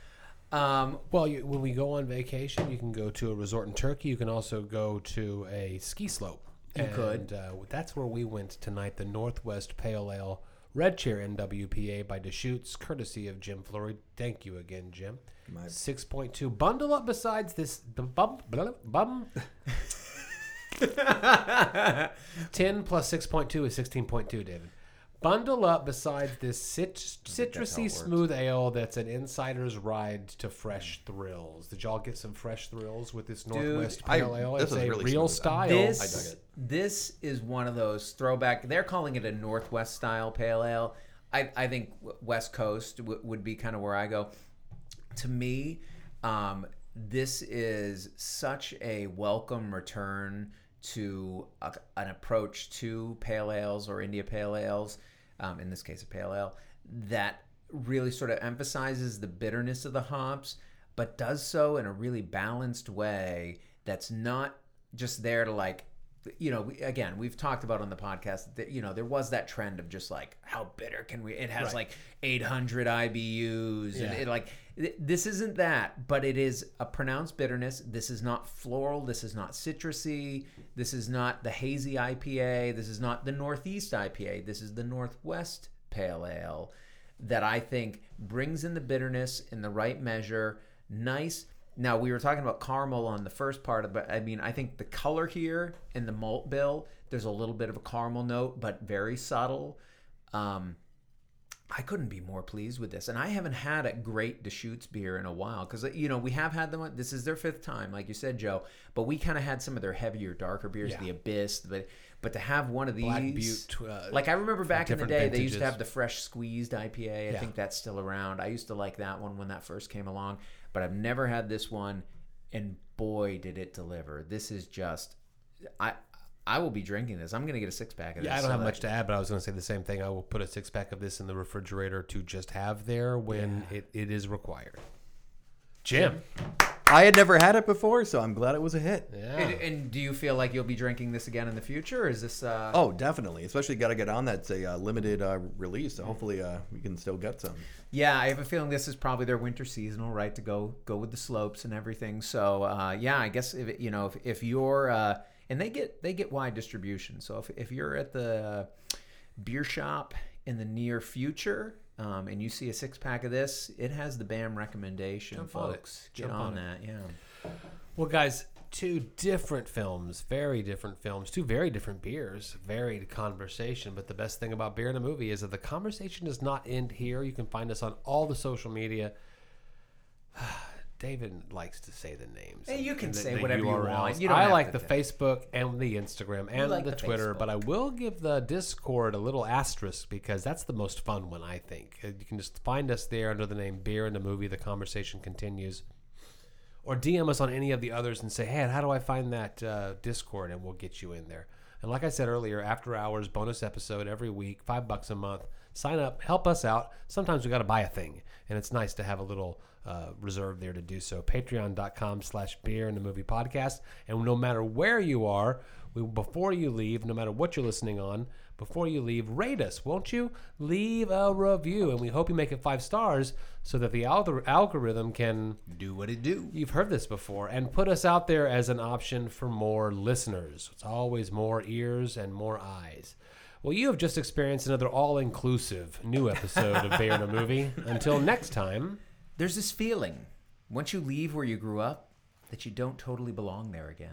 Um, Well, you, when we go on vacation, you can go to a resort in Turkey. You can also go to a ski slope. You and, could. Uh, that's where we went tonight. The Northwest Pale Ale Red Chair NWPA by Deschutes, courtesy of Jim Flory. Thank you again, Jim. My- Six point two. Bundle up besides this the bum bum. *laughs* *laughs* Ten plus six point two is sixteen point two, David. Bundle up besides this cit- that's how it citrusy smooth ale that's an insider's ride to fresh thrills. Did y'all get some fresh thrills with this Northwest I- Pale Ale? this It's a really real smooth. style. This I dug it. this is one of those throwback. They're calling it a Northwest style pale ale. I, I think w- West Coast w- would be kind of where I go. To me, um, this is such a welcome return to a, an approach to pale ales or India pale ales. Um, in this case, a pale ale that really sort of emphasizes the bitterness of the hops, but does so in a really balanced way that's not just there to like you know we, again we've talked about on the podcast that you know there was that trend of just like how bitter can we it has Right. like 800 IBUs and it like this isn't that but it is a pronounced bitterness this is not floral this is not citrusy this is not the hazy IPA this is not the northeast IPA this is the northwest pale ale that I think brings in the bitterness in the right measure. Nice. Now we were talking about caramel on the first part but I mean I think the color here in the malt bill, there's a little bit of a caramel note, but very subtle. Um, I couldn't be more pleased with this, and I haven't had a great Deschutes beer in a while because you know we have had them. This is their fifth time, like you said, Joe. But we kind of had some of their heavier, darker beers, Yeah. the Abyss. But but to have one of these, Butte, uh, like I remember back in the day, they used to have the fresh squeezed IPA. I Yeah. think that's still around. I used to like that one when that first came along, but I've never had this one, and boy, did it deliver! This is just, I I will be drinking this. I'm gonna get a six pack of this. Yeah, I don't so have that- much to add, but I was going to say the same thing. I will put a six pack of this in the refrigerator to just have there when it, it is required. Jim. I had never had it before, so I'm glad it was a hit. Yeah. And, and do you feel like you'll be drinking this again in the future? Or is this? Uh, Oh, definitely. Especially got to get on that. It's a uh, limited uh, release, so hopefully uh, we can still get some. Yeah, I have a feeling this is probably their winter seasonal, right? To go go with the slopes and everything. So uh, yeah, I guess if you know if, if you're uh, and they get they get wide distribution. So if if you're at the beer shop in the near future. Um, and you see a six pack of this, it has the BAM recommendation, Jump on folks. Get Jump on, on that, yeah. Well, guys, two different films, very different films, two very different beers, varied conversation. But the best thing about beer in a movie is that the conversation does not end here. You can find us on all the social media. *sighs* David likes to say the names. Hey, you can the- say the whatever you URLs. want. You I like the Facebook and the Instagram and like the, the Twitter, but I will give the Discord a little asterisk because that's the most fun one, I think. Uh, You can just find us there under the name Beer in the Movie. The conversation continues or DM us on any of the others and say, "Hey, how do I find that uh, Discord?" and we'll get you in there. And like I said earlier, after hours bonus episode every week, five bucks a month. Sign up, help us out. Sometimes we got to buy a thing, and it's nice to have a little uh, reserve there to do so. Patreon.com/slash Beer in the Movie Podcast. And no matter where you are, we before you leave, no matter what you're listening on, before you leave, rate us, won't you? Leave a review, and we hope you make it five stars so that the algor- algorithm can Do what it do. You've heard this before, and put us out there as an option for more listeners. It's always more ears and more eyes. Well, you have just experienced another all inclusive new episode of Bear in a Movie. *laughs* Until next time, there's this feeling once you leave where you grew up that you don't totally belong there again.